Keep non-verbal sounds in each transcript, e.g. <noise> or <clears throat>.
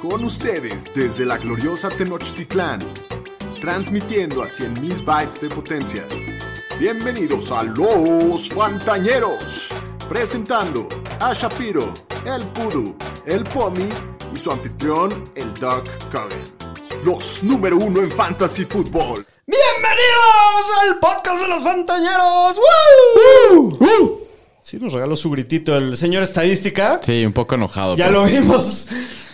Con ustedes desde la gloriosa Tenochtitlán, transmitiendo a 100.000 bytes de potencia. Bienvenidos a Los Fantañeros, presentando a Shapiro, el Pudu, el Pomi y su anfitrión, el Doc Cohen. Los número uno en Fantasy Football. ¡Bienvenidos al podcast de los Fantañeros! ¡Woo! Sí, nos regaló su gritito el señor estadística. Sí, un poco enojado. Ya lo sí. vimos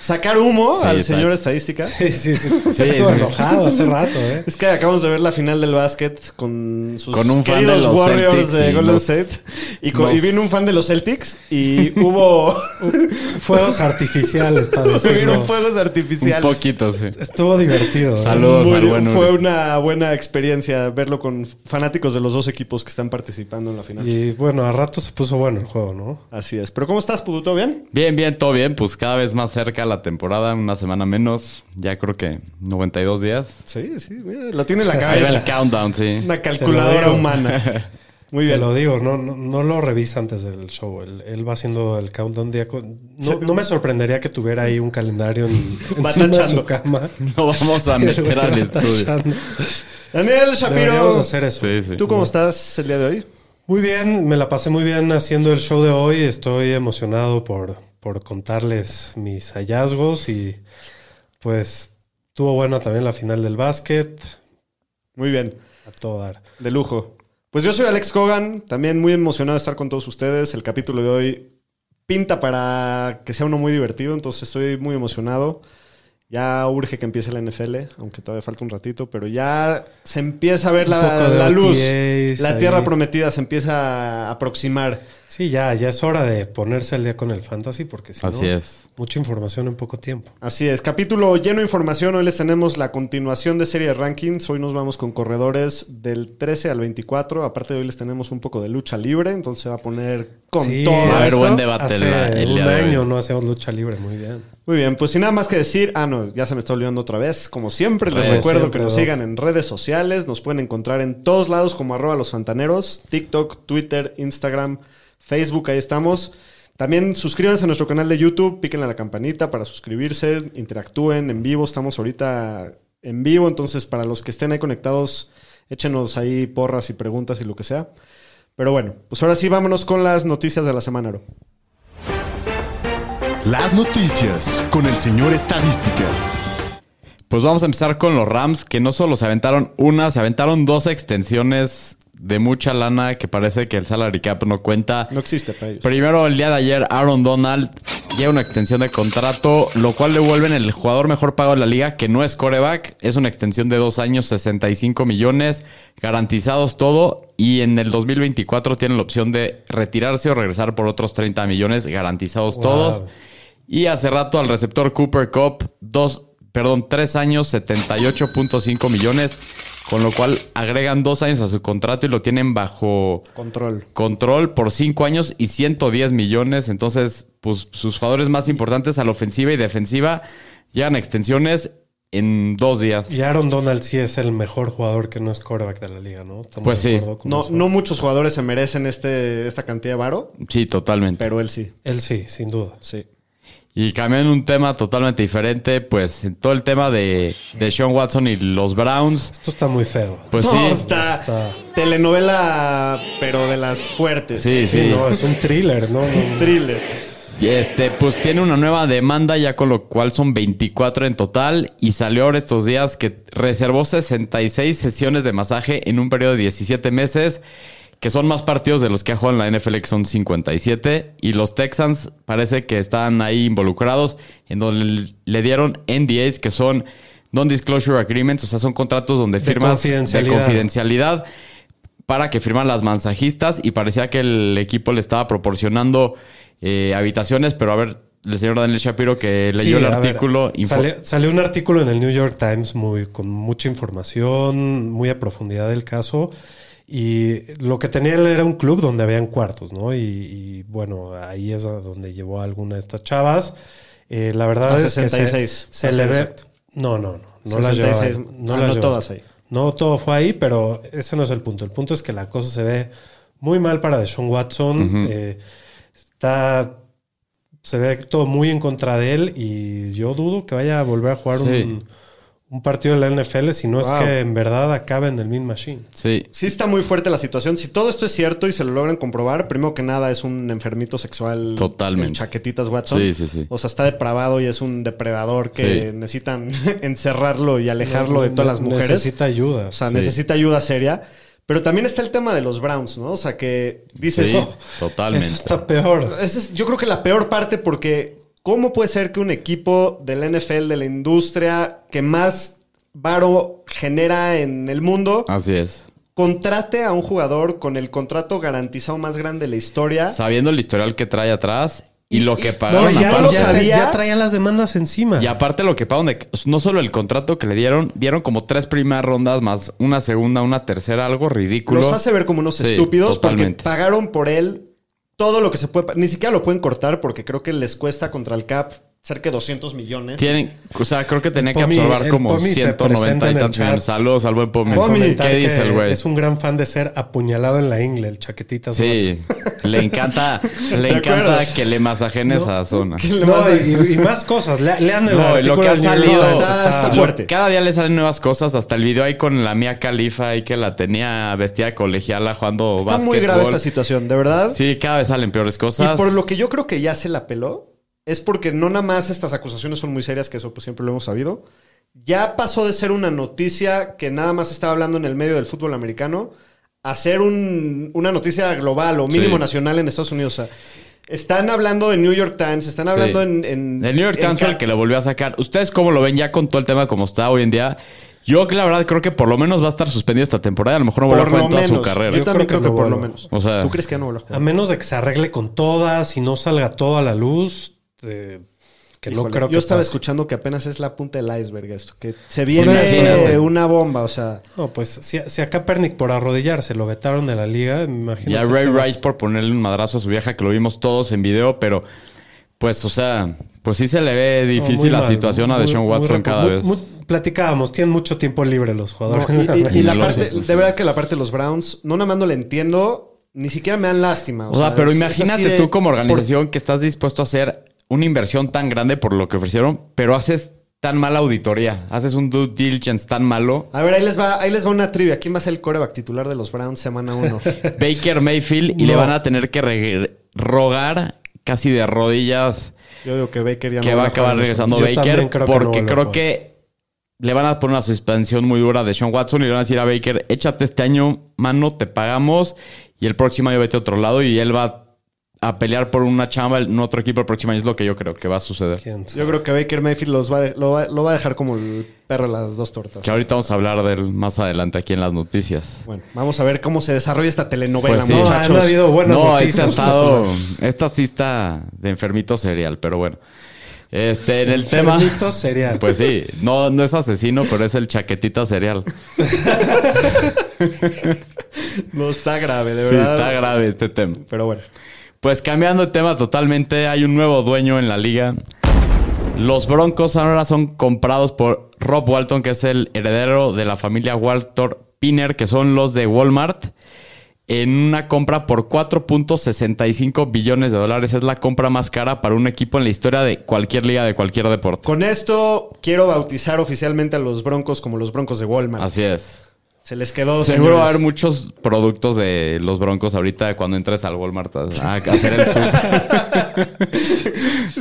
sacar humo Sí, al está- señor estadística. Sí, sí, sí. Sí, Estuvo sí. enojado hace rato, ¿eh? Es que acabamos de ver la final del básquet con sus Con un fan queridos de los Warriors Celtics de y Golden los- State. Y, con- los- y vino un fan de los Celtics y <laughs> hubo, <laughs> Fuegos artificiales, para vino decirlo. fuegos Un artificiales. poquito, sí. Estuvo divertido. ¿eh? Salud. Saludos Muy- al buen fue una buena experiencia verlo con fanáticos de los dos equipos que están participando en la final. Y bueno, a rato se puso bueno el juego, ¿no? Así es. ¿Pero cómo estás, Pudu? ¿Todo bien? Bien, bien, todo bien. Pues cada vez más cerca la temporada, una semana menos. Ya creo que 92 días. Sí, sí. mira, lo tiene en la Ahí va cabeza. el countdown, sí. Una calculadora humana. <laughs> Muy Te bien. lo digo, no, no, no lo revisa antes del show. Él, él va haciendo el countdown día con... No, no me sorprendería que tuviera ahí un calendario en, <laughs> encima de su cama. <laughs> No vamos a meter al estudio. Daniel Shapiro, Deberíamos hacer eso. Sí, sí. ¿tú cómo estás el día de hoy? Muy bien, me la pasé muy bien haciendo el show de hoy. Estoy emocionado por, por contarles mis hallazgos y pues tuvo buena también la final del básquet. Muy bien. A todo dar. De lujo. Pues yo soy Alex Cogan, también muy emocionado de estar con todos ustedes. El capítulo de hoy pinta para que sea uno muy divertido, entonces estoy muy emocionado. Ya urge que empiece la NFL, aunque todavía falta un ratito, pero ya se empieza a ver la, la luz. La ahí. tierra prometida se empieza a aproximar. Sí, ya, ya es hora de ponerse al día con el fantasy porque si Así no, es. mucha información en poco tiempo. Así es, capítulo lleno de información. Hoy les tenemos la continuación de serie de rankings. Hoy nos vamos con corredores del 13 al 24. Aparte de hoy les tenemos un poco de lucha libre, entonces se va a poner con Sí, todo. Va a haber esto. buen debate Hace el, el un día de hoy. año no hacíamos lucha libre, muy bien. Muy bien, pues sin nada más que decir, ah, no, ya se me está olvidando otra vez. Como siempre, les recuerdo Siempre, que nos ¿no? sigan en redes sociales. Nos pueden encontrar en todos lados como arroba los fantaneros, TikTok, Twitter, Instagram, Facebook, ahí estamos. También suscríbanse a nuestro canal de YouTube, píquenle a la campanita para suscribirse, interactúen en vivo. Estamos ahorita en vivo, entonces para los que estén ahí conectados, échenos ahí porras y preguntas y lo que sea. Pero bueno, pues ahora sí vámonos con las noticias de la semana. Aro. Las noticias con el señor Estadística. Pues vamos a empezar con los Rams, que no solo se aventaron una, se aventaron dos extensiones de mucha lana que parece que el salary cap no cuenta. No existe para ellos. Primero, el día de ayer, Aaron Donald lleva una extensión de contrato, lo cual le vuelven el jugador mejor pagado de la liga, que no es coreback. Es una extensión de dos años, 65 millones, garantizados todo. Y en el 2024 tiene la opción de retirarse o regresar por otros 30 millones, garantizados Wow. todos. Y hace rato al receptor Cooper Cup, dos, perdón, tres años, 78.5 millones, con lo cual agregan dos años a su contrato y lo tienen bajo Control. control por 5 años y 110 millones. Entonces, pues sus jugadores más importantes a la ofensiva y defensiva llegan a extensiones en dos días. Y Aaron Donald sí es el mejor jugador que no es quarterback de la liga, ¿no? ¿Estamos Pues de sí. No, eso? no muchos jugadores se merecen este, esta cantidad de varo, Sí, totalmente. pero él sí. Él sí, sin duda. Sí. Y cambiando un tema totalmente diferente, pues en todo el tema de, de Sean Watson y los Browns, Esto está muy feo. pues no, sí. está, Está- telenovela, pero de las fuertes. Sí, Sí, sí. no, es un thriller, ¿no? No, Thriller. Y este, pues tiene una nueva demanda, ya con lo cual son 24 en total. Y salió ahora estos días que reservó 66 sesiones de masaje en un periodo de 17 meses, que son más partidos de los que ha jugado en la NFL, que son 57. Y los Texans parece que están ahí involucrados, en donde le dieron NDAs, que son Non-Disclosure Agreements, o sea, son contratos donde De firmas de confidencialidad. confidencialidad para que firman las mansajistas y parecía que el equipo le estaba proporcionando eh, habitaciones, pero a ver, el señor Daniel Shapiro que leyó Sí, el ver, artículo. info- salió, salió un artículo en el New York Times muy, con mucha información, muy a profundidad del caso. Y lo que tenía él era un club donde habían cuartos, ¿no? Y, y, bueno, ahí es donde llevó a alguna de estas chavas. Eh, la verdad A es que 66, se, se le ve. exacto. No, no, no. No las llevaba. 66, No, ah, las no llevaba. todas ahí. No todo fue ahí, pero ese no es el punto. El punto es que la cosa se ve muy mal para Deshaun Watson. Eh, está se ve todo muy en contra de él y yo dudo que vaya a volver a jugar Sí. un, un partido de la NFL si no Wow. es que en verdad acabe en el Mean Machine. Sí. Sí está muy fuerte la situación. Si todo esto es cierto y se lo logran comprobar, primero que nada es un enfermito sexual. Totalmente. chaquetitas Watson. Sí, sí, sí. O sea, está depravado y es un depredador que Sí. necesitan <laughs> encerrarlo y alejarlo de todas las mujeres. Necesita ayuda. O sea, Sí. necesita ayuda seria. Pero también está el tema de los Browns, ¿no? O sea, que dices... Sí, "Oh, totalmente. Eso está peor. esa es, yo creo que la peor parte porque ¿cómo puede ser que un equipo del NFL, de la industria que más varo genera en el mundo, Así es. contrate a un jugador con el contrato garantizado más grande de la historia? Sabiendo el historial que trae atrás y, lo que pagaron no, ya aparte. lo sabía. ya traía las demandas encima. Y aparte lo que pagaron de no solo el contrato que le dieron, dieron como tres primeras rondas más una segunda, una tercera, algo ridículo. Los hace ver como unos Sí, estúpidos totalmente. porque pagaron por él todo lo que se puede. Ni siquiera lo pueden cortar porque creo que les cuesta contra el cap cerca de 200 millones. Tienen, o sea, creo que tenía que absorber como Pomi se 190 presenta y tantos millones. Saludos al buen Pomi. Pomi, ¿Qué dice el güey? Es un gran fan de ser apuñalado en la ingle, el chaquetitas. Sí, le encanta, <laughs> le encanta que le masajen esa zona. ¿Qué le No, y, y más cosas. Le- lean el No, y lo que ha salido está- está fuerte. Cada día le salen nuevas cosas. Hasta el video ahí con la mía Califa ahí que la tenía vestida de colegiala jugando Está básquetbol. muy grave esta situación, de verdad. Sí, cada vez salen peores cosas. Y por lo que yo creo que ya se la peló, es porque no nada más estas acusaciones son muy serias, que eso pues siempre lo hemos sabido. Ya pasó de ser una noticia que nada más estaba hablando en el medio del fútbol americano a ser un- una noticia global o mínimo Sí. nacional en Estados Unidos. O sea, están hablando en New York Times, están hablando Sí. en, en- El New York Times el que lo volvió a sacar. ¿Ustedes cómo lo ven ya con todo el tema como está hoy en día? Yo que la verdad creo que por lo menos va a estar suspendido esta temporada. A lo mejor no vuelve a jugar en toda su carrera. Yo también creo creo que, que por lo menos. O sea- ¿Tú crees que ya no vuelve a A jugar? menos de que se arregle con todas y no salga todo a la luz, eh, que no Híjole, creo que yo estaba pase. escuchando que apenas es la punta del iceberg esto, que se viene Imagínate. una bomba, o sea, No, pues si, si a Kaepernick por arrodillarse lo vetaron de la liga, me imagino. Y a que Ray este- Rice por ponerle un madrazo a su vieja, que lo vimos todos en video, pero pues, o sea, pues sí se le ve No, difícil la mal, situación a muy- Deshaun muy Watson cada muy- vez. muy- platicábamos, tienen mucho tiempo libre los No, jugadores. y, y- y la parte, sí, sí. de verdad que la parte de los Browns, no nada más no le entiendo, ni siquiera me dan lástima. O sea, pero es- imagínate tú como por- organización que estás dispuesto a hacer una inversión tan grande por lo que ofrecieron, pero haces tan mala auditoría, haces un due diligence tan malo. A ver, ahí les va, ahí les va una trivia. ¿Quién va a ser el coreback titular de los Browns semana 1? <laughs> Baker Mayfield y No. le van a tener que rogar casi de rodillas Yo digo que Baker ya no que va a acabar regresando Baker creo que no porque creo que le van a poner una suspensión muy dura de Sean Watson y le van a decir a Baker, échate este año, mano, te pagamos y el próximo año vete a otro lado y él va a pelear por una chamba en otro equipo el próximo año. Es lo que yo creo que va a suceder. Yo creo que Baker Mayfield los va, lo, va, lo va a dejar como el perro de las dos tortas. Que ahorita vamos a hablar de él más adelante aquí en las noticias. Bueno, vamos a ver cómo se desarrolla esta telenovela, Pues sí. No, muchachos. han habido buenas no, noticias. esta ha estado. Esta sí está de enfermito serial, pero bueno. Este, en el tema. Enfermito serial. Pues sí, no, no es asesino, pero es el chaquetita serial. <laughs> No está grave, de Sí, verdad. está grave este tema. Pero bueno. Pues cambiando de tema totalmente, hay un nuevo dueño en la liga. Los Broncos ahora son comprados por Rob Walton, que es el heredero de la familia Walter Pinner, que son los de Walmart, en una compra por 4.65 billones de dólares. Es la compra más cara para un equipo en la historia de cualquier liga, de cualquier deporte. Con esto quiero bautizar oficialmente a los Broncos como los Broncos de Walmart. Así es. Se les quedó. Seguro va a haber muchos productos de los Broncos ahorita cuando entres al Walmart a, hacer el super.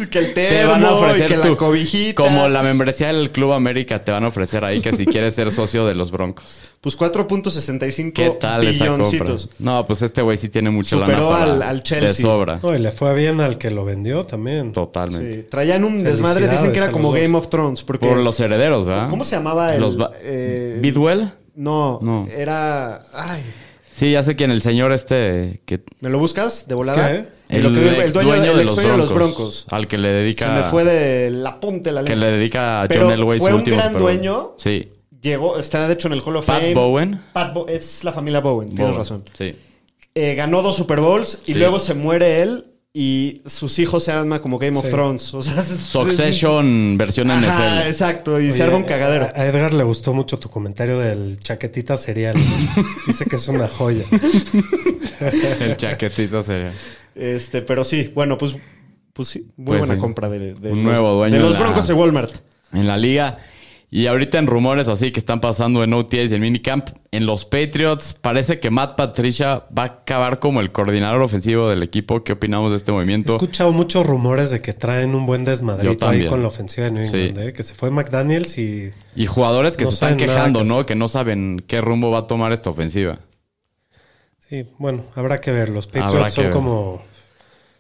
<laughs> que el te termo van a ofrecer y que tu- la cobijita. Como la membresía del Club América te van a ofrecer ahí que si quieres ser socio de los Broncos. Pues 4.65 ¿Qué tal billoncitos. No, pues este güey sí tiene mucho Superó lana para al- al Chelsea. de sobra. No, y le fue bien al que lo vendió también. Totalmente. Sí, traían un desmadre. Dicen que era como. Game of Thrones. Porque, Por los herederos, ¿verdad? ¿Cómo se llamaba el...? Los eh, ¿Bidwell? No, No. era... Ay, Sí, ya sé quién, el señor este que ¿me lo buscas de volada? Lo que- el, ex dueño, dueño el de ex los dueño de los Broncos. Al que le dedica Se me fue de la punta la que lengua. le dedica a John Elway fue su un último gran dueño. Sí. Llegó, está de hecho en el Hall of Pat Fame. Bowen. Pat Bo- es la familia Bowen, tienes razón. Sí. Eh, ganó dos Super Bowls y Sí. luego se muere él y sus hijos se arman como Game of Sí. Thrones. O sea, es- <laughs> Succession versión Ajá, NFL. exacto. Y se Oye, arma un cagadero. A Edgar le gustó mucho tu comentario del chaquetita serial. <laughs> Dice que es una joya. El chaquetito sería. Este, pero sí, bueno, pues Pues sí, muy Pues buena sí. compra de, de Un los, nuevo dueño de los la- Broncos de Walmart. en la liga. Y ahorita en rumores así que están pasando en OTAs y en minicamp, en los Patriots parece que Matt Patricia va a acabar como el coordinador ofensivo del equipo. ¿Qué opinamos de este He movimiento? escuchado muchos rumores de que traen un buen desmadrito ahí con la ofensiva de New Sí. England, ¿eh? que se fue McDaniels y Y jugadores que No se están quejando, que ¿no? Que no saben qué rumbo va a tomar esta ofensiva. sí, bueno, habrá que ver. Los Patriots son ver. como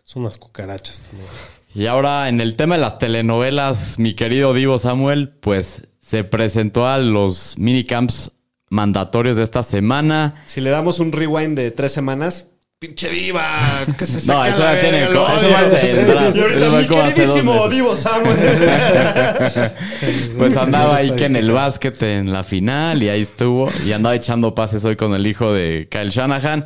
son unas cucarachas también. Y ahora en el tema de las telenovelas, mi querido Divo Samuel, pues se presentó a los minicamps mandatorios de esta semana. Si le damos un rewind de tres semanas, pinche diva, que se No, eso ya tiene eso va sí, ahorita mi queridísimo. Divo Samuel. <laughs> Pues andaba ahí que en el básquet en la final y ahí estuvo. Y andaba echando pases hoy con el hijo de Kyle Shanahan.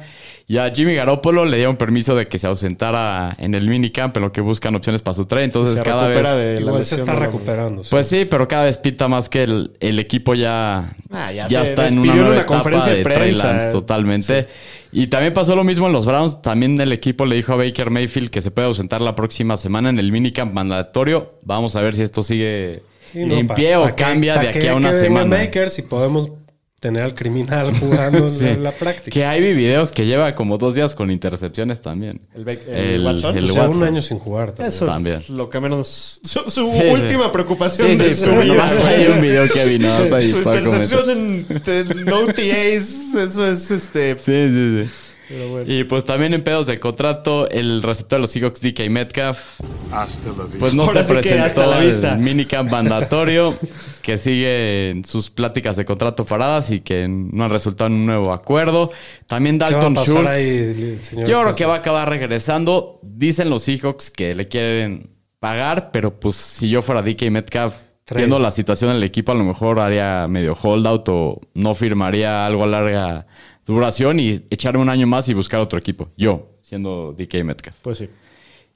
Y a Jimmy Garoppolo le dieron permiso de que se ausentara en el minicamp en lo que buscan opciones para su trade. Entonces se cada vez... de la Igual se está recuperando. Pues sí, pero cada vez pita más que el, el equipo ya, Ah, ya ya, se está en una en nueva una etapa conferencia de de Trey. Lance totalmente. Y también pasó lo mismo en los Browns. También el equipo le dijo a Baker Mayfield que se puede ausentar la próxima semana en el minicamp mandatorio. Vamos a ver si esto sigue Sí, no, en pie o que- cambia de aquí que- a una que semana. Baker si podemos tener al criminal <laughs> jugando en la, la práctica. Que hay videos que lleva como dos días con intercepciones también. El, el Watson. el O sea, un año sin jugar. también. Eso También. es lo que menos. Su, su Sí, sí. última preocupación Sí, de sí, su vida. nomás hay un video que vi, ahí Su intercepción en, en OTAs, eso es este. Sí, sí, sí. Pero bueno. Y pues también en pedos de contrato, el receptor de los Seahawks, DK Metcalf, Hasta la vista. pues no Ahora se sí presentó la vista. al minicamp <laughs> mandatorio, que sigue en sus pláticas de contrato paradas y que no han resultado en un nuevo acuerdo. También ¿Qué va a Dalton Schultz. ahí, Yo creo que va a acabar regresando. Dicen los Seahawks que le quieren pagar, pero pues si yo fuera DK Metcalf, viendo la situación del equipo, a lo mejor haría medio holdout o no firmaría algo a larga duración y echarme un año más y buscar otro equipo. Yo, siendo DK Metcalf. Pues sí.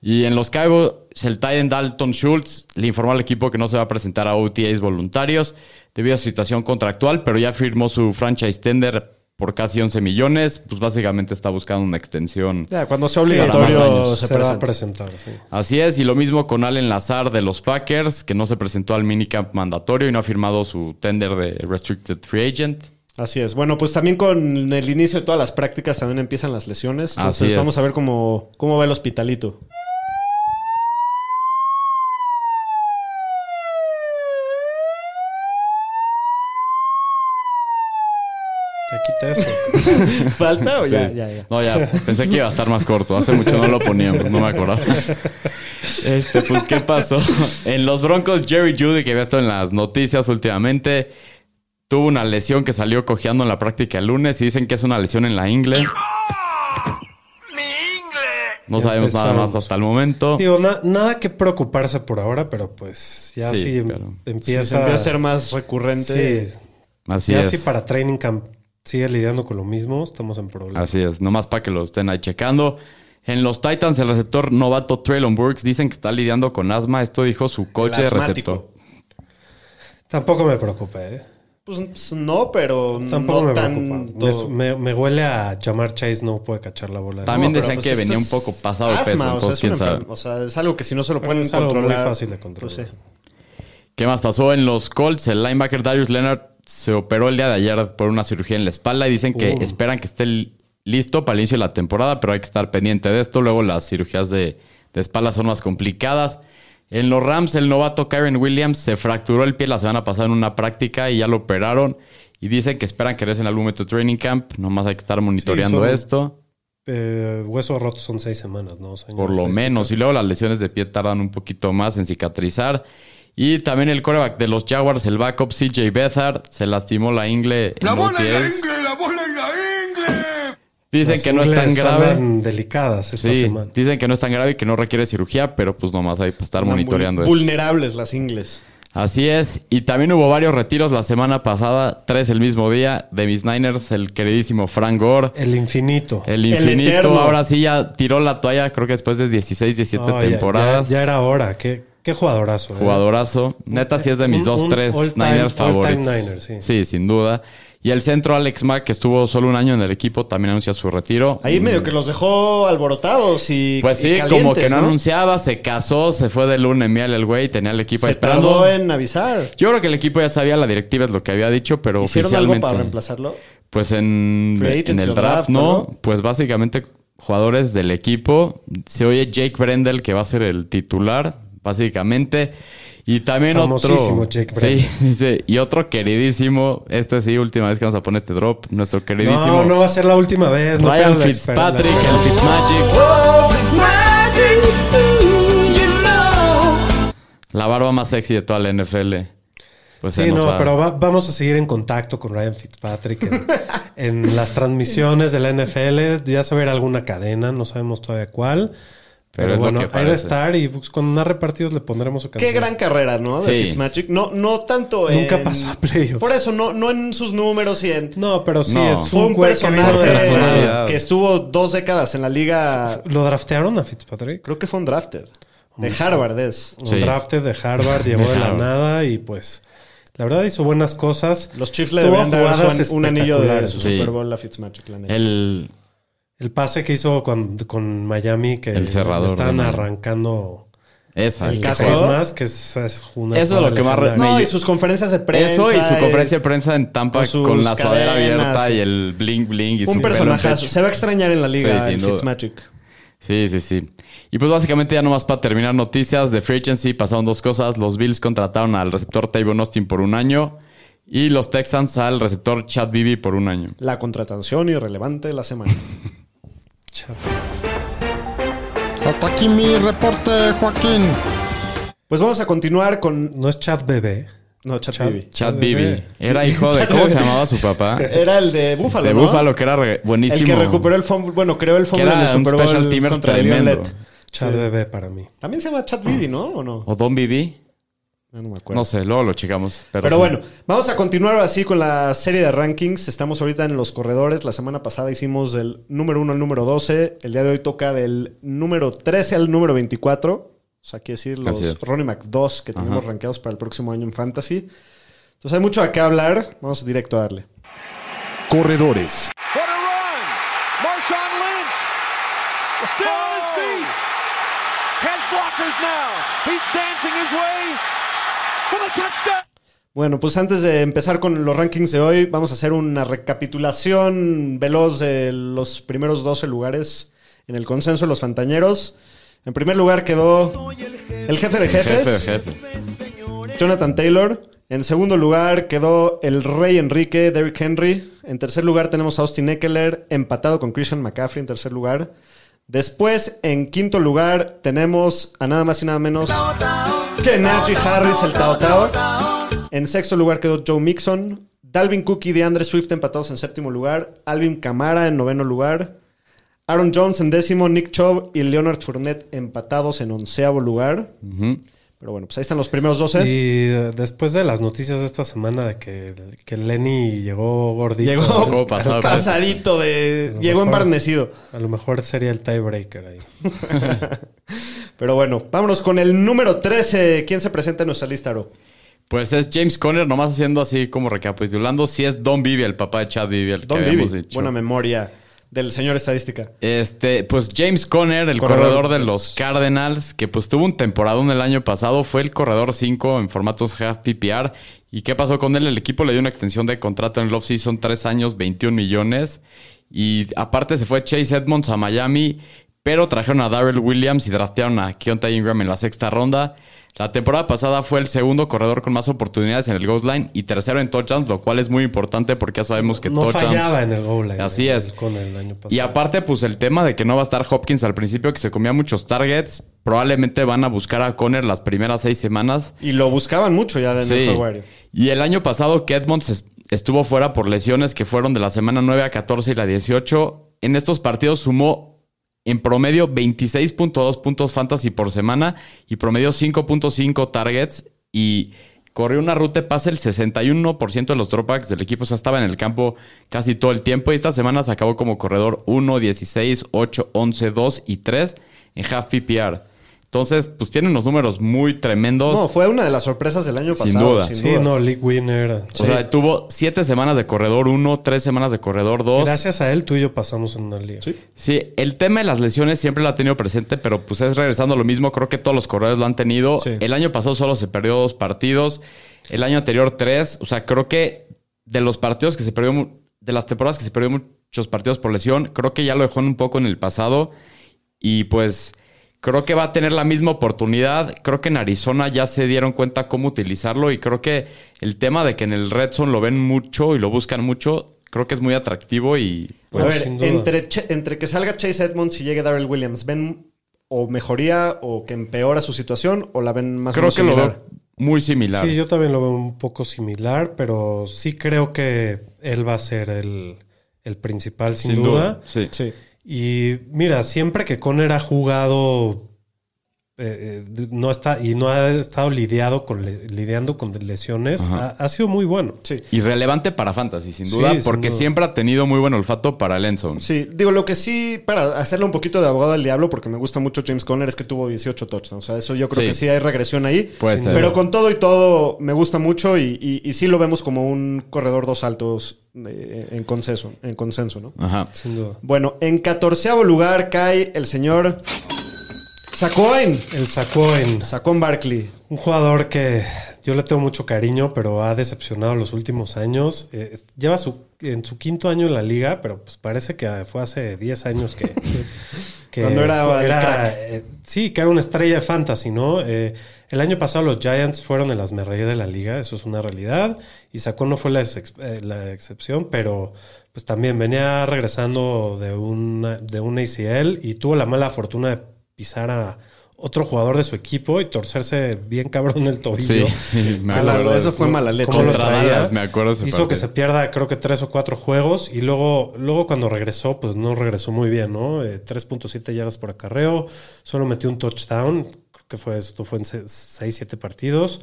Y en los Cowboys, el Titan Dalton Schultz le informó al equipo que no se va a presentar a OTAs voluntarios debido a su situación contractual, pero ya firmó su franchise tender por casi 11 millones. Pues básicamente está buscando una extensión. Ya, cuando sea obligatorio se, se, va a presenta. presentar, sí. Así es, y lo mismo con Allen Lazar de los Packers, que no se presentó al minicamp mandatorio y no ha firmado su tender de Restricted Free Agent. Así es. Bueno, pues también con el inicio de todas las prácticas también empiezan las lesiones. Entonces Así es. vamos a ver cómo, cómo va el hospitalito. Quita eso. <laughs> ¿Falta o ya, Sí. ya, ya? No, ya, pensé que iba a estar más corto. Hace mucho no lo poníamos, no me acordaba. <laughs> Este, pues, ¿qué pasó? En los Broncos, Jerry Judy, que había estado en las noticias últimamente, tuvo una lesión que salió cojeando en la práctica el lunes y dicen que es una lesión en la ingle. No Ya sabemos nada más hasta el momento. Digo, na- nada que preocuparse por ahora, pero pues ya Sí, sí, em- pero- empieza, Sí, se empieza a ser más recurrente. Sí, Así ya es. si para training camp sigue lidiando con lo mismo, estamos en problemas. Así es, nomás para que lo estén ahí checando. En los Titans, el receptor novato Traylon Burks dicen que está lidiando con asma. Esto dijo su coach de receptor. Tampoco me preocupa, ¿eh? Pues, pues, no, pero Tampoco no me tanto. preocupa. Me, me- me huele a Jamar Chase, no puede cachar la bola. También No, decían pero, que pues, venía un poco pasado de asma, peso, o sea, entonces quién sabe. O sea, es algo que si no se lo pueden es algo muy controlar. fácil de controlar. Pues sí. ¿Qué más pasó en los Colts? El linebacker Darius Leonard se operó el día de ayer por una cirugía en la espalda y dicen que Uh. esperan que esté li- listo para el inicio de la temporada, pero hay que estar pendiente de esto. Luego las cirugías de, de espalda son más complicadas. En los Rams, el novato Kyron Williams se fracturó el pie la semana pasada en una práctica y ya lo operaron. Y dicen que esperan que regrese en algún momento training camp. Nomás hay que estar monitoreando son- esto. Eh, huesos rotos son seis semanas, ¿no? Señor Por lo menos. Y luego las lesiones de pie tardan un poquito más en cicatrizar. Y también el coreback de los Jaguars, el backup CJ Beathard, se lastimó la ingle. en La bola en la ingle, la bola en la ingle. Dicen Las que no es tan grave. delicadas esta Sí, semana. dicen que no es tan grave y que no requiere cirugía, pero pues nomás hay para estar Andan monitoreando eso. Vulnerables las ingles. Así es. Y también hubo varios retiros la semana pasada, tres el mismo día, de mis Niners, el queridísimo Frank Gore. El infinito. El infinito, ahora sí ya tiró la toalla, creo que después de 16, 17 No, ya- temporadas. Ya, ya era hora. ¿Qué, Qué jugadorazo. ¿eh? Jugadorazo. Neta, sí es de mis Un- dos, un tres Niners favoritos. Niner, sí. Sí, sin duda. Y el centro, Alex Mack, que estuvo solo un año en el equipo, también anuncia su retiro. Ahí medio que los dejó alborotados y Pues y sí, como que no, anunciaba, se casó, se fue de luna en miel el güey, tenía el equipo Se esperando. tardó en avisar. Yo creo que el equipo ya sabía, la directiva es lo que había dicho, pero ¿Hicieron algo oficialmente. para reemplazarlo? Pues en, el draft, ¿no? ¿no? Pues básicamente jugadores del equipo. Se oye Jake Brendel, que va a ser el titular, básicamente. Y también otro. Jake sí, <laughs> sí, sí. Y otro queridísimo. Este sí, última vez que vamos a poner este drop. Nuestro queridísimo. No, no va a ser la última vez. No Ryan Fitzpatrick, la- el Fitzmagic. La barba más sexy de toda la NFL. Pues Sí, no, va. pero va- vamos a seguir en contacto con Ryan Fitzpatrick en, <laughs> en las transmisiones de la NFL. Ya saber alguna cadena, no sabemos todavía cuál. Pero Pero, es lo bueno, que ahí va a parece. estar y pues, cuando narre partidos le pondremos su Qué canción. gran carrera, ¿no? De Sí. Fitzmagic. No, no tanto Nunca en- pasó a playoffs. Por eso, no, no en sus números y en... No, pero sí No. es Fue un que personaje que estuvo dos décadas en la liga. ¿Lo draftearon a Fitzpatrick? Creo que fue un drafted. De Harvard es. Un Sí. drafted de Harvard, <laughs> llegó de la Harvard. nada y pues la verdad hizo buenas cosas. Los Chiefs le debían dar un anillo de su Sí. Super Bowl a Fitzmagic, la neta. El, El pase que hizo con, con Miami que El cerrador están arrancando esa, El casco. es más que es, es una Eso es lo que más re-. No, y sus conferencias de prensa. Eso y su es conferencia de prensa en Tampa con la sudadera abierta sí. y el bling bling y su Un en personajazo. Se va a extrañar en la liga Sí, el. Fitzmagic. Sí, sí, sí. Y pues básicamente ya nomás para terminar noticias de Free Agency pasaron dos cosas. Los Bills contrataron al receptor Tavon Austin por un año y los Texans al receptor Chad Bibi por un año. La contratación irrelevante de la semana. <laughs> Hasta aquí mi reporte, Joaquín. Pues vamos a continuar con. No es chat bebé. No, Chad, Chad- Bibi. Chad Bebé. Bibi. Era hijo de... ¿Cómo se llamaba su papá? Era el de Búfalo. De ¿no? Búfalo, que era re- buenísimo. El que recuperó el fumble. Bueno, creó el fumble era en el un Super Bowl special teamer tremendo. Chat bebé para mí. También se llama Chad Bibi, ¿no? ¿O no? ¿O Don Bibi? Ah, no me acuerdo. No sé, luego lo checamos. Pero, Pero sí. bueno, vamos a continuar así con la serie de rankings. Estamos ahorita en los corredores. La semana pasada hicimos del número 1 al número 12. El día de hoy toca del número 13 al número 24. O sea, quiere decir los. Ronnie Mac 2 que tenemos Ajá. rankeados para el próximo año en Fantasy. Entonces hay mucho a qué hablar. Vamos directo a darle. Corredores. What a run! Marshawn Lynch still on his feet. Has blockers now. He's dancing his way. Bueno, pues antes de empezar con los rankings de hoy, vamos a hacer una recapitulación veloz de los primeros 12 lugares en el consenso de los fantañeros. En primer lugar quedó el jefe de jefes, Jefe, jefe. Jonathan Taylor. En segundo lugar quedó el rey Enrique, Derrick Henry. En tercer lugar tenemos a Austin Eckler, empatado con Christian McCaffrey en tercer lugar. Después, en quinto lugar, tenemos a nada más y nada menos que Najee Harris, el Tao Tao. En sexto lugar quedó Joe Mixon. Dalvin Cook y DeAndre Swift empatados en séptimo lugar. Alvin Kamara en noveno lugar. Aaron Jones en décimo. Nick Chubb y Leonard Fournette empatados en onceavo lugar. Pero bueno, pues ahí están los primeros 12. Y después de las noticias de esta semana de que, que Lenny llegó gordito. Llegó ¿Cómo <laughs> pasaba? pasadito de... Llegó mejor- embarnecido. A lo mejor sería el tiebreaker ahí. <laughs> Pero bueno, vámonos con el número 13. ¿Quién se presenta en nuestra lista, Aro? Pues es James Conner, nomás haciendo así como recapitulando. Si es Don Bibi, el papá de Chad Bibi, el Don que Bibi. dicho. Buena memoria del señor estadística. Este, pues James Conner, el Corredor. corredor, de los Cardinals, que pues tuvo un temporadón el año pasado, fue el corredor 5 en formatos half PPR. ¿Y qué pasó con él? El equipo le dio una extensión de contrato en el offseason, 3 años, 21 millones. Y aparte se fue Chase Edmonds a Miami, pero trajeron a Darrell Williams y draftearon a Keontae Ingram en la sexta ronda. La temporada pasada fue el segundo corredor con más oportunidades en el goal line y tercero en touchdowns, lo cual es muy importante porque ya sabemos que no touchdowns... fallaba en el goal line. Así es. Con el año pasado. Y aparte, pues el tema de que no va a estar Hopkins al principio, que se comía muchos targets, probablemente van a buscar a Conner las primeras seis semanas. Y lo buscaban mucho ya en Sí. el juego aéreo. Y el año pasado que Edmonds es- estuvo fuera por lesiones que fueron de la semana 9 a 14 y la 18. En estos partidos sumó en promedio 26.2 puntos fantasy por semana y promedio 5.5 targets y corrió una ruta de pase el 61% de los dropbacks del equipo. O sea, estaba en el campo casi todo el tiempo y esta semana se acabó como corredor 1, 16, 8, 11, 2 y 3 en half PPR. Entonces, pues tiene unos números muy tremendos. No, fue una de las sorpresas del año Sin pasado. duda. Sin Sí, duda. no, League Winner. o sea, tuvo siete semanas de corredor 1, tres semanas de corredor 2. Gracias a él, tú y yo pasamos en una liga. Sí. Sí, el tema de las lesiones siempre lo ha tenido presente, pero pues es regresando a lo mismo. Creo que todos los corredores lo han tenido. Sí. El año pasado solo se perdió dos partidos. El año anterior tres. O sea, creo que de los partidos que se perdió, de las temporadas que se perdió muchos partidos por lesión, creo que ya lo dejó un poco en el pasado. Y pues creo que va a tener la misma oportunidad. Creo que en Arizona ya se dieron cuenta cómo utilizarlo. Y creo que el tema de que en el Red Zone lo ven mucho y lo buscan mucho, creo que es muy atractivo y Pues, a ver, duda. entre, entre que salga Chase Edmonds y llegue Darrell Williams, ¿ven o mejoría o que empeora su situación o la ven más o creo menos que lo similar? veo muy similar. Sí, yo también lo veo un poco similar, pero sí creo que él va a ser el, el principal, sin, duda. Sí. Sí. Y mira, siempre que Conner ha jugado eh, eh, no está y no ha estado lidiado con lidiando con lesiones, ha, ha sido muy bueno. Sí. Y relevante para Fantasy, sin Sí, duda, sin porque duda. siempre ha tenido muy buen olfato para el endzone. Sí, digo, lo que sí, para hacerle un poquito de abogado del diablo, porque me gusta mucho James Conner, es que tuvo 18 touchdowns. O sea, eso yo creo Sí. que sí hay regresión ahí. Puede Sí, ser. Pero con todo y todo, me gusta mucho y, y- y sí lo vemos como un corredor dos altos eh, en consenso, en consenso, ¿no? Ajá. Sin duda. Bueno, en catorceavo lugar cae el señor Sacoin. Él sacó en Sacón Barkley. un jugador que yo le tengo mucho cariño, pero ha decepcionado los últimos años. Eh, lleva su, en su quinto año en la liga, pero pues parece que fue hace 10 años que... <laughs> que Cuando era el crack. eh, sí, que era una estrella de fantasy, ¿no? Eh, el año pasado los Giants fueron el asmerreír de la liga, eso es una realidad. Y Sacó no fue la, ex- eh, la excepción, pero pues también venía regresando de, una, de un ACL y tuvo la mala fortuna de pisar a otro jugador de su equipo y torcerse bien cabrón el tobillo. Sí, sí, me <laughs> la- acuerdo. eso fue mala leche. ¿Cómo lo traía? Me acuerdo ese Hizo que se pierda, creo que tres o cuatro juegos. Y luego, luego cuando regresó, pues no regresó muy bien, ¿no? Eh, 3.7 yardas por acarreo. Solo metió un touchdown. Creo que fue esto fue en 6, 7 partidos.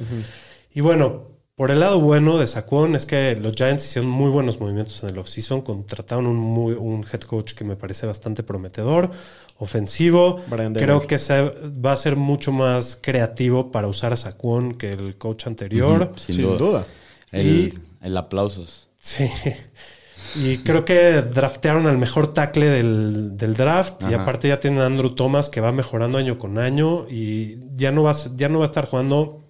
Y bueno, por el lado bueno de Saquon es que los Giants hicieron muy buenos movimientos en el offseason. Contrataron un, muy, un head coach que me parece bastante prometedor, ofensivo. Brian Creo que se, va a ser mucho más creativo para usar a Saquon que el coach anterior. Sin, Sin duda. duda. El, Y- el aplausos. Sí. Y creo que draftearon al mejor tackle del, del draft. Y aparte ya tienen a Andrew Thomas que va mejorando año con año. Y ya no va ya no va a estar jugando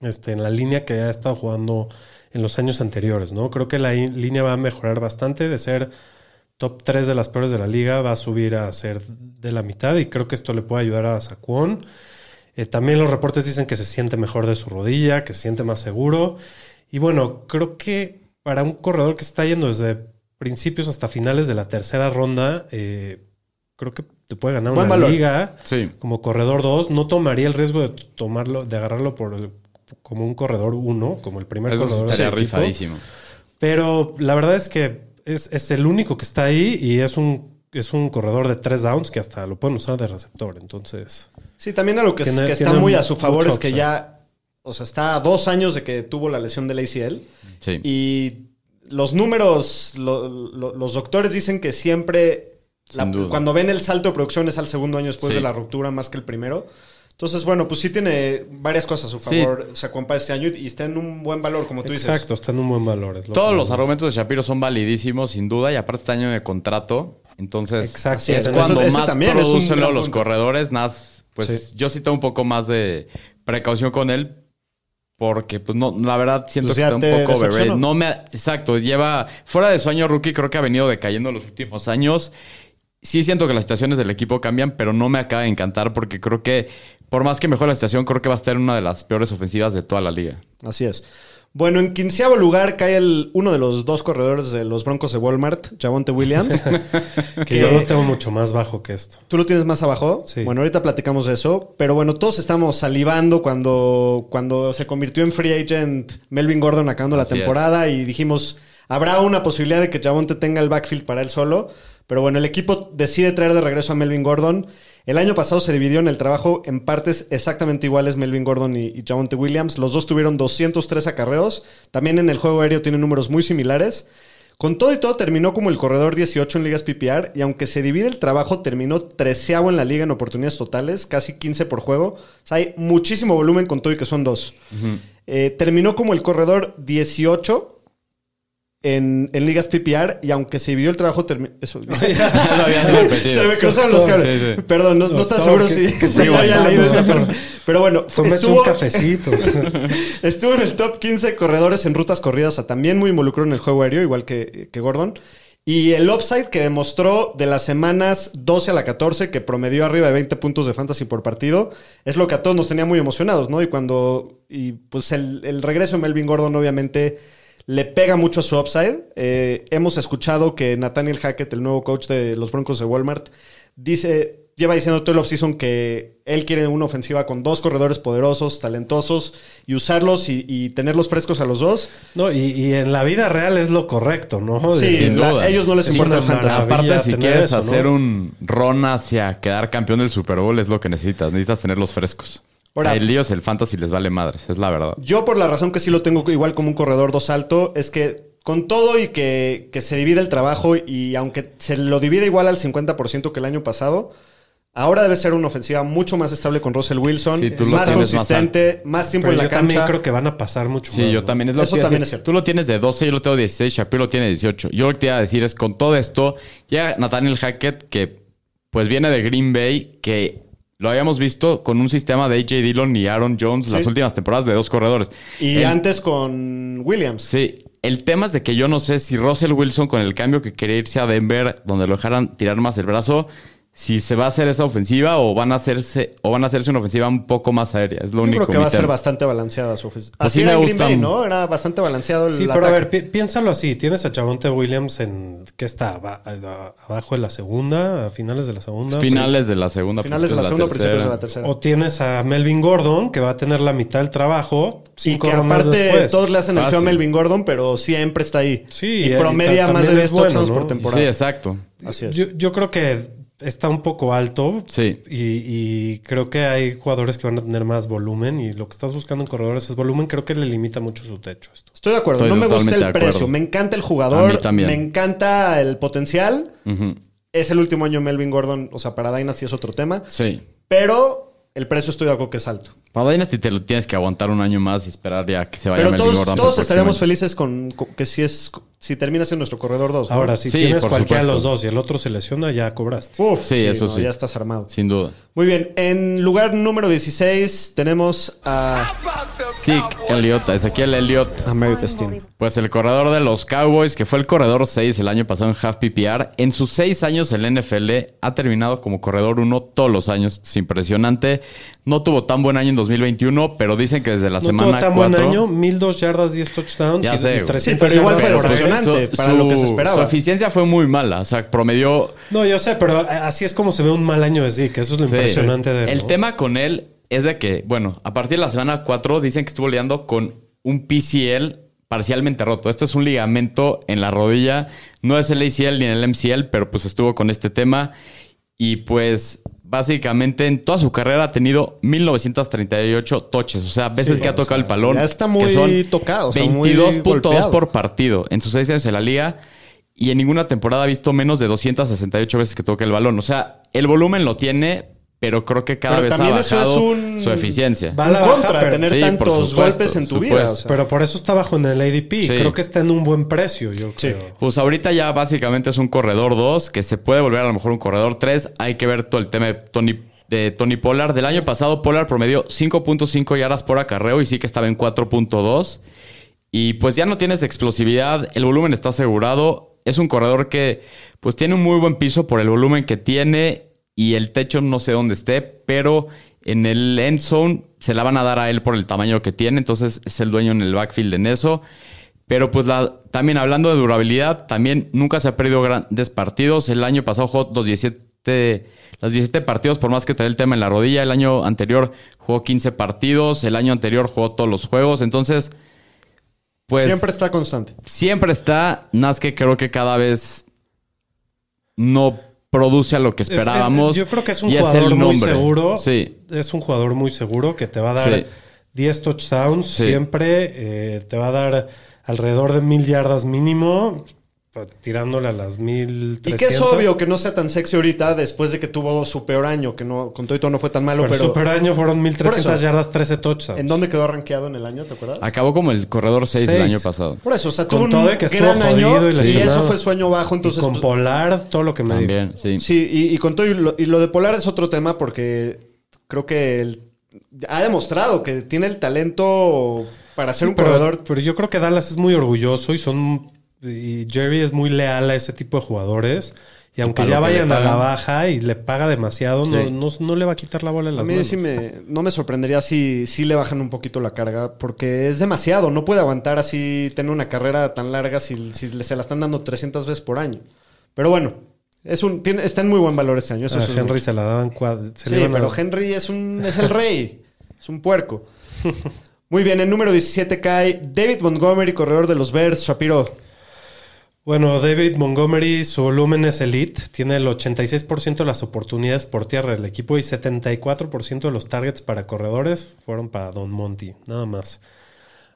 este, en la línea que ha estado jugando en los años anteriores, ¿no? Creo que la línea va a mejorar bastante. De ser top 3 de las peores de la liga, va a subir a ser de la mitad. Y creo que esto le puede ayudar a Saquon. Eh, también los reportes dicen que se siente mejor de su rodilla, que se siente más seguro. Y bueno, creo que para un corredor que está yendo desde principios hasta finales de la tercera ronda, eh, creo que te puede ganar Buen una valor. liga Sí. como corredor 2. No tomaría el riesgo de tomarlo, de agarrarlo por el- como un corredor 1, como el primer Eso corredor estaría del equipo. rifadísimo. Pero la verdad es que es, es el único que está ahí y es un, es un corredor de tres downs que hasta lo pueden usar de receptor. Entonces, Sí, también a lo que, es- Tiene- que está muy a su favor es que upside. ya, o sea, está a dos años de que tuvo la lesión del ACL Sí. y los números, lo- lo- los doctores dicen que siempre, la- cuando ven el salto de producción es al segundo año después Sí. de la ruptura más que el primero. Entonces, bueno, pues sí tiene varias cosas a su Sí. favor, se acompaña este año y está en un buen valor, como tú dices. exacto, está en un buen valor. lo Todos los me argumentos de Shapiro son validísimos, sin duda, y aparte este año de contrato. Entonces, Exacto. es Eso- cuando ese más producen los punto. corredores, más, pues Sí. yo sí tengo un poco más de precaución con él. Porque, pues no, la verdad siento Pues que está un poco overrated. No me, exacto, lleva fuera de su año rookie, creo que ha venido decayendo los últimos años. Sí siento que las situaciones del equipo cambian, pero no me acaba de encantar porque creo que, por más que mejore la situación, creo que va a estar en una de las peores ofensivas de toda la liga. Así es. Bueno, en quinceavo lugar cae el, uno de los dos corredores de los Broncos de Walmart, Javonte Williams. <laughs> Que yo lo tengo mucho más bajo que esto. ¿Tú lo tienes más abajo? Sí. Bueno, ahorita platicamos de eso. Pero bueno, todos estamos salivando cuando, cuando se convirtió en free agent Melvin Gordon acabando la es. temporada y dijimos, habrá una posibilidad de que Javonte tenga el backfield para él solo. Pero bueno, el equipo decide traer de regreso a Melvin Gordon. El año pasado se dividió en el trabajo en partes exactamente iguales Melvin Gordon y, y Javonte Williams. Los dos tuvieron 203 acarreos. También en el juego aéreo tienen números muy similares. Con todo y todo terminó como el corredor 18 en ligas PPR y aunque se divide el trabajo terminó treceavo en la liga en oportunidades totales, casi 15 por juego. O sea, hay muchísimo volumen con todo y que son dos. Eh, terminó como el corredor 18 en, en ligas PPR y aunque se dividió el trabajo. Eso. <laughs> Lo. <laughs> Se me cruzaron los cables. Sí, sí. Perdón, no, no estás seguro que- si, que <laughs> siga había leído esa, pero, pero bueno, estuvo, un cafecito. estuvo en el top 15 corredores en rutas corridas, o sea, también muy involucrado en el juego aéreo, igual que, que Gordon. Y el upside que demostró de las semanas 12 a la 14, que promedió arriba de 20 puntos de fantasy por partido, es lo que a todos nos tenía muy emocionados, ¿no? Y cuando. Y pues el, el regreso de Melvin Gordon, obviamente, le pega mucho a su upside. Eh, hemos escuchado que Nathaniel Hackett, el nuevo coach de los Broncos de Walmart, dice. Lleva diciendo todo el offseason que él quiere una ofensiva con dos corredores poderosos, talentosos, y usarlos y, y tenerlos frescos a los dos. No, y, y en la vida real es lo correcto, ¿no? Sí, sin duda. a ellos no les Es importa el fantasy. Aparte, si quieres eso, ¿no? hacer un ron hacia quedar campeón del Super Bowl, es lo que necesitas. Necesitas tenerlos frescos. Ahora- a ellos el fantasy les vale madres, es la verdad. Yo, por la razón que sí lo tengo igual como un corredor dos alto, es que con todo y que, que se divide el trabajo y aunque se lo divide igual al 50% que el año pasado, ahora debe ser una ofensiva mucho más estable con Russell Wilson, Sí, tú lo más consistente, más, tiempo Pero en la yo también cancha. creo que van a pasar mucho Sí, más. yo ¿no? también. Es lo Eso que también es cierto. Tú lo tienes de 12, yo lo tengo 16, Shapiro lo tiene 18. Yo lo que te iba a decir es, con todo esto, llega Nathaniel Hackett, que pues viene de Green Bay, que lo habíamos visto con un sistema de AJ Dillon y Aaron Jones las últimas temporadas de dos corredores. Y El- antes con Williams. Sí, el tema es de que yo no sé si Russell Wilson con el cambio que quería irse a Denver, donde lo dejaran tirar más el brazo, si se va a hacer esa ofensiva o van a hacerse o van a hacerse una ofensiva un poco más aérea. Es lo Yo único creo que va a ser bastante balanceada su ofensiva. Pues Así sí era me en Green. Bay, ¿no? Era bastante balanceado el Sí, pero a ver, pi- piénsalo así. Tienes a Chavonte Williams en... ¿Qué está? ¿Abajo de la segunda? ¿A finales de la segunda? Finales de la segunda. Finales de la segunda, principios de la tercera. O tienes a Melvin Gordon, que va a tener la mitad del trabajo Y cinco que rondas aparte después. todos le hacen el feo a. Melvin Gordon, pero siempre está ahí. Sí, y y- y promedia más de también 10 es bueno, por Sí, temporada. exacto. Así es. Yo, yo creo que está un poco alto. Sí. Y, y creo que hay jugadores que van a tener más volumen. Y lo que estás buscando en corredores es volumen. Creo que le limita mucho su techo esto. Estoy de acuerdo. Estoy no me gusta el precio. Me encanta el A jugador. mí también. Me encanta el potencial. Es el último año Melvin Gordon. O sea, para Dynasty es otro tema. Sí. Pero el precio estoy de acuerdo que es alto. Para Dynasty te lo tienes que aguantar un año más y esperar ya que se vaya Pero todos, todos estaríamos felices con, con que si es si termina siendo nuestro corredor 2. Ahora, si Sí, tienes cualquiera de los dos y el otro se lesiona, ya cobraste. Uf, Sí, eso sí. Ya estás armado. Sin duda. Muy bien. En lugar número 16 tenemos a Zeke Elliott, Ezequiel Elliott. America's Team. Pues el corredor de los Cowboys, que fue el corredor 6 el año pasado en Half PPR, en sus 6 años en la NFL ha terminado como corredor 1 todos los años. Es impresionante. No tuvo tan buen año en 2021, pero dicen que desde la No semana tuvo tan 4... buen año, 1002 yardas, 10 touchdowns Ya y, sé, y güey. 300 Sí, pero igual fue decepcionante para lo que se esperaba. Su eficiencia fue muy mala. O sea, promedió... No, yo sé, pero así es como se ve un mal año de Zeke. Eso es lo Sí. impresionante de él. El ¿no? tema con él es de que, bueno, a partir de la semana 4 dicen que estuvo lidiando con un PCL parcialmente roto. Esto es un ligamento en la rodilla. No es el ACL ni el MCL, pero pues estuvo con este tema. Y pues básicamente en toda su carrera ha tenido 1938 toches. O sea, veces Sí, que ha tocado sea, el balón. ya está que muy son tocado, o sea, muy 22.2 golpeado. por partido en sus seis años en la liga. Y en ninguna temporada ha visto menos de 268 veces que toca el balón. O sea, el volumen lo tiene, pero creo que cada Pero vez ha también eso es bajado un- su eficiencia. Va a la baja, contra pero- tener Sí, por tantos supuesto, golpes en tu supuesto. vida. o sea. Pero por eso está bajo en el ADP. Sí. Creo que está en un buen precio, yo creo. Pues ahorita ya básicamente es un corredor 2, que se puede volver a lo mejor un corredor 3. Hay que ver todo el tema de Tony, de Tony Pollard. Del año pasado, Pollard promedió 5.5 yardas por acarreo y sí que estaba en 4.2. Y pues ya no tienes explosividad, el volumen está asegurado. Es un corredor que pues tiene un muy buen piso por el volumen que tiene y el techo no sé dónde esté, pero en el end zone se la van a dar a él por el tamaño que tiene, entonces es el dueño en el backfield en eso. Pero pues la, también hablando de durabilidad, también nunca se ha perdido grandes partidos. El año pasado jugó los 17, los 17 partidos, por más que trae el tema en la rodilla. El año anterior jugó 15 partidos. El año anterior jugó todos los juegos. Entonces, pues Siempre está constante. siempre está. Más que creo que cada vez no produce a lo que Es- es- esperábamos. yo creo que es un jugador muy seguro. Sí. Es un jugador muy seguro que te va a dar Sí. 10 touchdowns Sí. siempre. eh, te va a dar alrededor de mil yardas mínimo. Tirándole a las 1300. Y que es obvio que no sea tan sexy ahorita después de que tuvo su peor año, que no con todo y todo no fue tan malo, Pero, pero, el super año fueron 1300 Por eso. yardas, 13 touchdowns. ¿en dónde quedó rankeado en el año, te acuerdas? Acabó como el corredor 6 del año pasado. Por eso, o sea, Con tuvo un todo que estuvo gran año y eso fue su año bajo, entonces y con pues, Polar, todo lo que me dijo. También, sí. Sí, y, y con todo y lo, y lo de Polar es otro tema porque creo que él ha demostrado que tiene el talento para ser un pero, corredor. pero yo creo que Dallas es muy orgulloso y son y Jerry es muy leal a ese tipo de jugadores. Y aunque ya vayan a la baja y le paga demasiado, no, Sí. no, no le va a quitar la bola en A las mí manos. sí me, no me sorprendería si, si le bajan un poquito la carga, porque es demasiado. No puede aguantar así, tener una carrera tan larga si, si se la están dando 300 veces por año. Pero bueno, es un, tiene, está en muy buen valor este año. Eso A es Henry mucho. se la daban se Sí, le iban a- pero Henry es, un, es el rey. <laughs> es un puerco. Muy bien, en número 17 cae David Montgomery, corredor de los Bears. Shapiro, Bueno, David Montgomery, su volumen es elite. Tiene el 86% de las oportunidades por tierra del equipo y 74% de los targets para corredores fueron para Don Monty, nada más.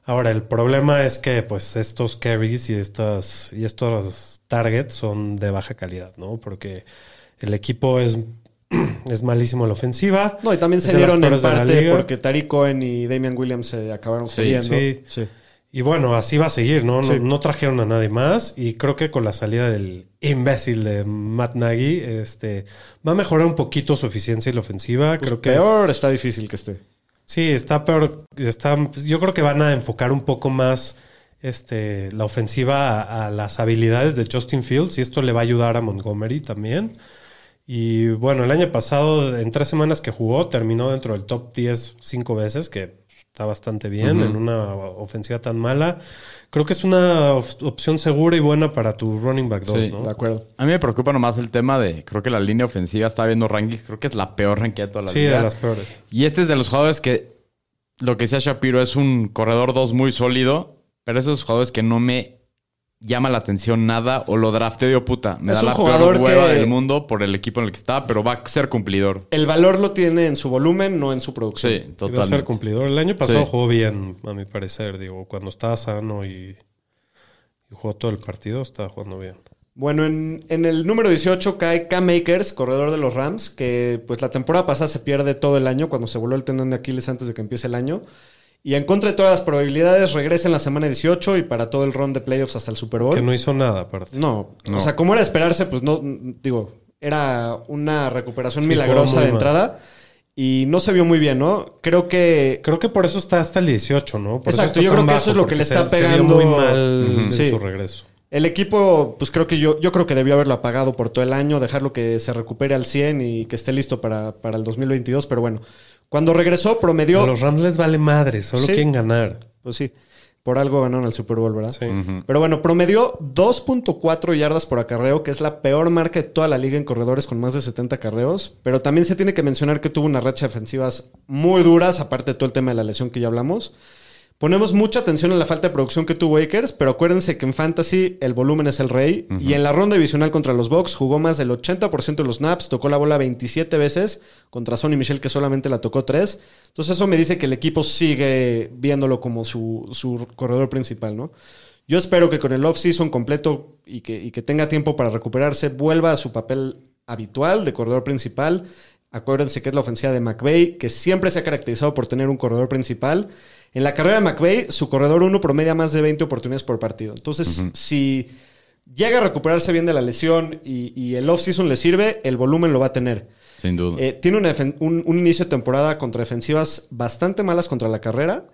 Ahora, el problema es que pues estos carries y, estas, y estos targets son de baja calidad, ¿no? Porque el equipo es, <clears throat> es malísimo en la ofensiva. No, y también se dieron en parte porque Tariq Cohen y Damian Williams se acabaron Sí, cediendo. sí. Y bueno, así va a seguir, ¿no? No, no trajeron a nadie más y creo que con la salida del imbécil de Matt Nagy, este, va a mejorar un poquito su eficiencia y la ofensiva. Pues creo que peor está difícil que esté. sí, está peor. Está, yo creo que van a enfocar un poco más este, la ofensiva a, a las habilidades de Justin Fields y esto le va a ayudar a Montgomery también. Y bueno, el año pasado, en tres semanas que jugó, terminó dentro del top 10 cinco veces, que está bastante bien en una ofensiva tan mala. Creo que es una op- opción segura y buena para tu running back 2, Sí, ¿no? De acuerdo. A mí me preocupa nomás el tema de, creo que la línea ofensiva está viendo rankings, creo que es la peor ranqueada de toda la Sí, de las peores. Y este es de los jugadores que, lo que decía Shapiro, es un corredor 2 muy sólido, pero esos jugadores que no me llama la atención nada o lo drafteo de puta. Me Es da un la jugador peor hueva que- del mundo por el equipo en el que está, pero va a ser cumplidor. El valor lo tiene en su volumen, no en su producción. Sí, Iba a ser cumplidor. El año pasado Sí. jugó bien, a mi parecer. Digo, cuando estaba sano y, y jugó todo el partido, estaba jugando bien. Bueno, en, en el número 18 cae Cam Akers, corredor de los Rams, que pues la temporada pasada se pierde todo el año cuando se voló el tendón de Aquiles antes de que empiece el año. Y en contra de todas las probabilidades, regresa en la semana 18 y para todo el run de playoffs hasta el Super Bowl. Que no hizo nada, aparte. No, No. o sea, como era esperarse, pues no, digo, era una recuperación Sí, milagrosa de mal. entrada y no se vio muy bien, ¿no? Creo que Creo que por eso está hasta el 18, ¿no? Por Exacto, está yo creo que eso es lo que le se- está se vio pegando. muy mal en Sí. su regreso. el equipo, pues creo que yo, yo creo que debió haberlo apagado por todo el año, dejarlo que se recupere al 100 y que esté listo para, para el 2022, pero bueno, cuando regresó promedió, A los Rams les vale madre, solo Sí. quieren ganar. pues sí, por algo ganaron el Super Bowl, ¿verdad? Sí. Pero bueno, promedió 2.4 yardas por acarreo, que es la peor marca de toda la liga en corredores con más de 70 carreos. Pero también se tiene que mencionar que tuvo una racha de ofensivas muy duras, aparte de todo el tema de la lesión que ya hablamos. Ponemos mucha atención en la falta de producción que tuvo Akers, pero acuérdense que en Fantasy el volumen es el rey. Y en la ronda divisional contra los Bucks jugó más del 80% de los snaps, tocó la bola 27 veces contra Sonny Michel, que solamente la tocó 3. Entonces eso me dice que el equipo sigue viéndolo como su, su corredor principal, ¿no? Yo espero que con el off-season completo y que, y que tenga tiempo para recuperarse, vuelva a su papel habitual de corredor principal. Acuérdense que es la ofensiva de McVay, que siempre se ha caracterizado por tener un corredor principal. En la carrera de McVay, su corredor 1 promedia más de 20 oportunidades por partido. Entonces, si llega a recuperarse bien de la lesión y, y el off-season le sirve, el volumen lo va a tener. Sin duda. Eh, tiene una un, un inicio de temporada contra defensivas bastante malas contra la carrera.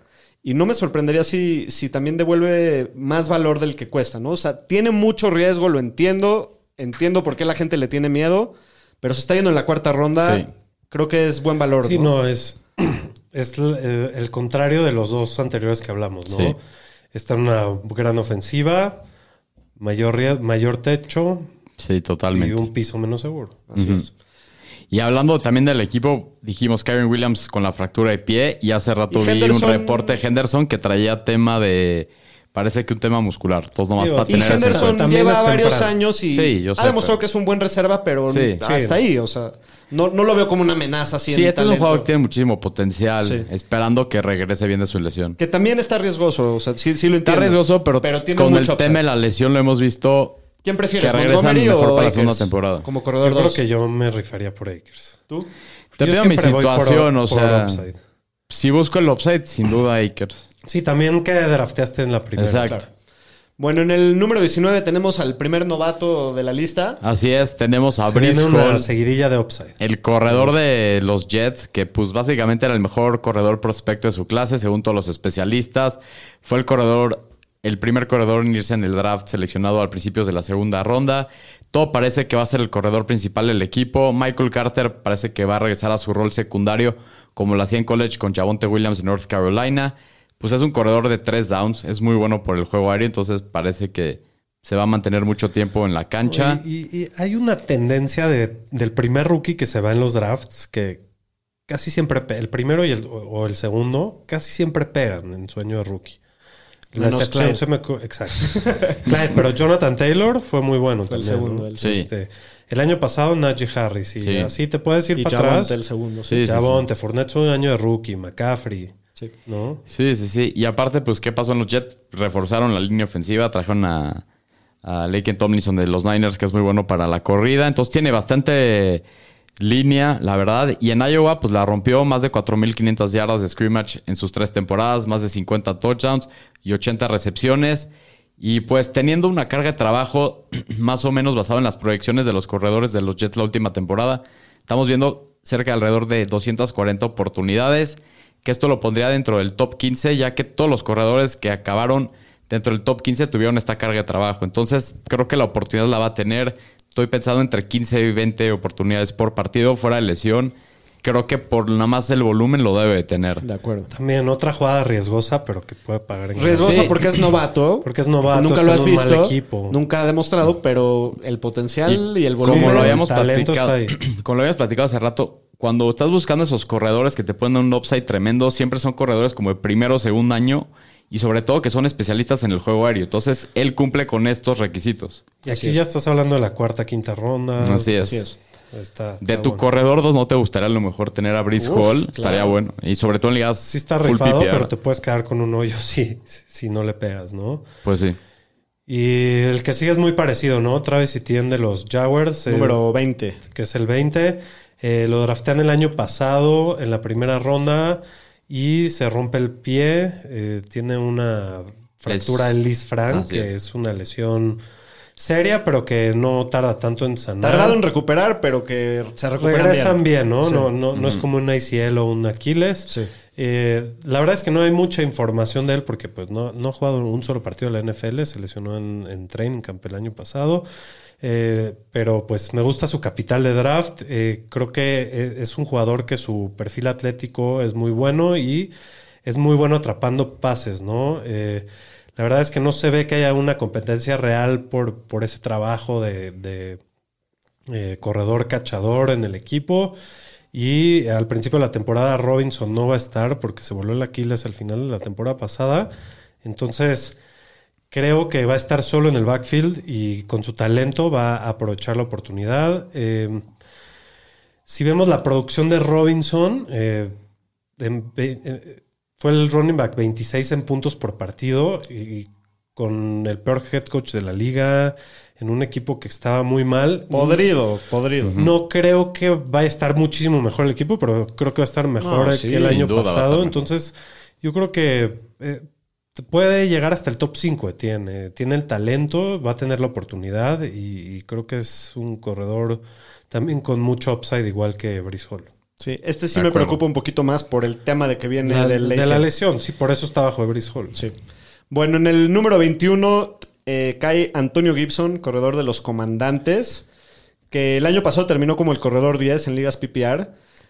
Y no me sorprendería si, si también devuelve más valor del que cuesta, ¿no? O sea, tiene mucho riesgo, lo entiendo. Entiendo por qué la gente le tiene miedo. Pero se está yendo en la cuarta ronda. Sí. Creo que es buen valor. Sí, ¿no? no, es, es eh, el contrario de los dos anteriores que hablamos, ¿no? Sí. Está en una gran ofensiva, mayor, mayor techo sí, y totalmente. un piso menos seguro. Así es. Y hablando también del equipo, dijimos Kevin Williams con la fractura de pie y hace rato Y vi Henderson- un reporte de Henderson que traía tema de... Parece que un tema muscular. Entonces nomás Digo, para Y tener Henderson lleva es varios temprano. años y Sí, yo sé, ha demostrado pero- que es un buen reserva, pero Sí. hasta Sí. ahí. O sea, no, no lo veo como una amenaza así Sí, este es un jugador que tiene muchísimo potencial, Sí. esperando que regrese bien de su lesión. Que también está riesgoso. O sea, sí, sí lo Está entiendo. riesgoso, pero, tiene con el mucho tema de la lesión lo hemos visto ¿Quién prefieres, que Montgomery mejor o para la segunda temporada. Como corredor Yo creo 2. que yo me rifaría por Akers. ¿Tú? Te Yo pido mi por- situación, o sea, si busco el upside, sin duda Akers. Sí, también que drafteaste en la primera. Exacto. Claro. Bueno, en el número 19 tenemos al primer novato de la lista. Así es, tenemos a Se viene Brice una Hall, seguidilla de upside. el corredor de los Jets, que pues básicamente era el mejor corredor prospecto de su clase, según todos los especialistas. Fue el corredor, el primer corredor en irse en el draft seleccionado al principio de la segunda ronda. Todo parece que va a ser el corredor principal del equipo. Michael Carter parece que va a regresar a su rol secundario, como lo hacía en college con Javonte Williams en North Carolina. Pues es un corredor de tres downs, es muy bueno por el juego aéreo, entonces parece que se va a mantener mucho tiempo en la cancha. Y, y- y hay una tendencia de- del primer rookie que se va en los drafts que casi siempre, el primero y el, o el segundo, casi siempre pegan en su año de rookie. La Menos excepción Clyde. se me... Exacto. <laughs> Clyde, pero Jonathan Taylor fue muy bueno Fue el también. segundo, ¿no? el Sí. Este, el año pasado Najee Harris y Sí. así te puedes ir Y para Javonte atrás. el segundo. Sí, sí, sí. Javonte, Fournette fue un año de rookie, McCaffrey, Sí. Sí, sí. Y aparte, pues, ¿qué pasó en los Jets? Reforzaron la línea ofensiva, trajeron a, a Laken Tomlinson de los Niners, que es muy bueno para la corrida. Entonces tiene bastante línea, la verdad. Y en Iowa, pues la rompió más de 4.500 yardas de scrimmage en sus tres temporadas, más de 50 touchdowns y 80 recepciones. Y pues teniendo una carga de trabajo <clears throat> más o menos basado en las proyecciones de los corredores de los Jets la última temporada, estamos viendo cerca de alrededor de 240 oportunidades, que esto lo pondría dentro del top 15, ya que todos los corredores que acabaron dentro del top 15 tuvieron esta carga de trabajo. Entonces creo que la oportunidad la va a tener. Estoy pensando entre 15 y 20 oportunidades por partido fuera de lesión. Creo que por nada más el volumen lo debe de tener. De acuerdo. También otra jugada riesgosa, pero que puede pagar en Riesgosa Sí. porque es novato. Porque es novato, Nunca lo has visto. equipo. Nunca ha demostrado, pero el potencial y, el volumen. Como lo el habíamos talento platicado, está ahí. <clears throat> como lo habíamos platicado hace rato, cuando estás buscando esos corredores que te ponen un upside tremendo, siempre son corredores como de primero o segundo año y sobre todo que son especialistas en el juego aéreo. Entonces, él cumple con estos requisitos. Y aquí ya estás hablando de la cuarta, quinta ronda. Así es. Así es. Está- está De tu bueno. corredor 2, ¿no te gustaría a lo mejor tener a Brice Uf, Hall? claro. Estaría bueno. Y sobre todo en ligas Sí está full rifado, PPR. pero te puedes quedar con un hoyo <laughs> si, si no le pegas, ¿no? Pues sí. Y el que sigue es muy parecido, ¿no? Travis Etienne de los Jaguars. Número 20. que es el 20. Eh, lo draftean el año pasado en la primera ronda y se rompe el pie. eh, tiene una fractura Es- en Liz Frank, que es. es. una lesión seria, pero que no tarda tanto en sanar. Tardado en recuperar, pero que se recuperan Regresan bien, ¿no? Sí. No, no, no es como un ACL o un Aquiles. Sí. Eh, la verdad es que no hay mucha información de él porque pues, no, no ha jugado un solo partido de la NFL, se lesionó en, en training camp el año pasado. Eh, pero pues me gusta su capital de draft. Eh, creo que e- es un jugador que su perfil atlético es muy bueno y es muy bueno atrapando pases, ¿no? Eh, la verdad es que no se ve que haya una competencia real por, por ese trabajo de, eh, corredor cachador en el equipo. Y al principio de la temporada Robinson no va a estar porque se volvió el Aquiles al final de la temporada pasada. Entonces, creo que va a estar solo en el backfield y con su talento va a aprovechar la oportunidad. Eh, si vemos la producción de Robinson, eh, en eh, fue el running back 26 en puntos por partido y con el peor head coach de la liga, en un equipo que estaba muy mal. Podrido, podrido. No creo que vaya a estar muchísimo mejor el equipo, pero creo que va a estar mejor No, que el año pasado. Entonces, yo creo que eh, puede llegar hasta el top 5. Tiene, tiene el talento, va a tener la oportunidad y, y creo que es un corredor también con mucho upside, igual que Brice Hall. Sí, este sí De me acuerdo. preocupa un poquito más por el tema de que viene La- del de la lesión, sí, por eso está bajo de Brice Hall. Sí. Bueno, en el número 21 eh, cae Antonio Gibson, corredor de los comandantes, que el año pasado terminó como el corredor 10 en ligas PPR.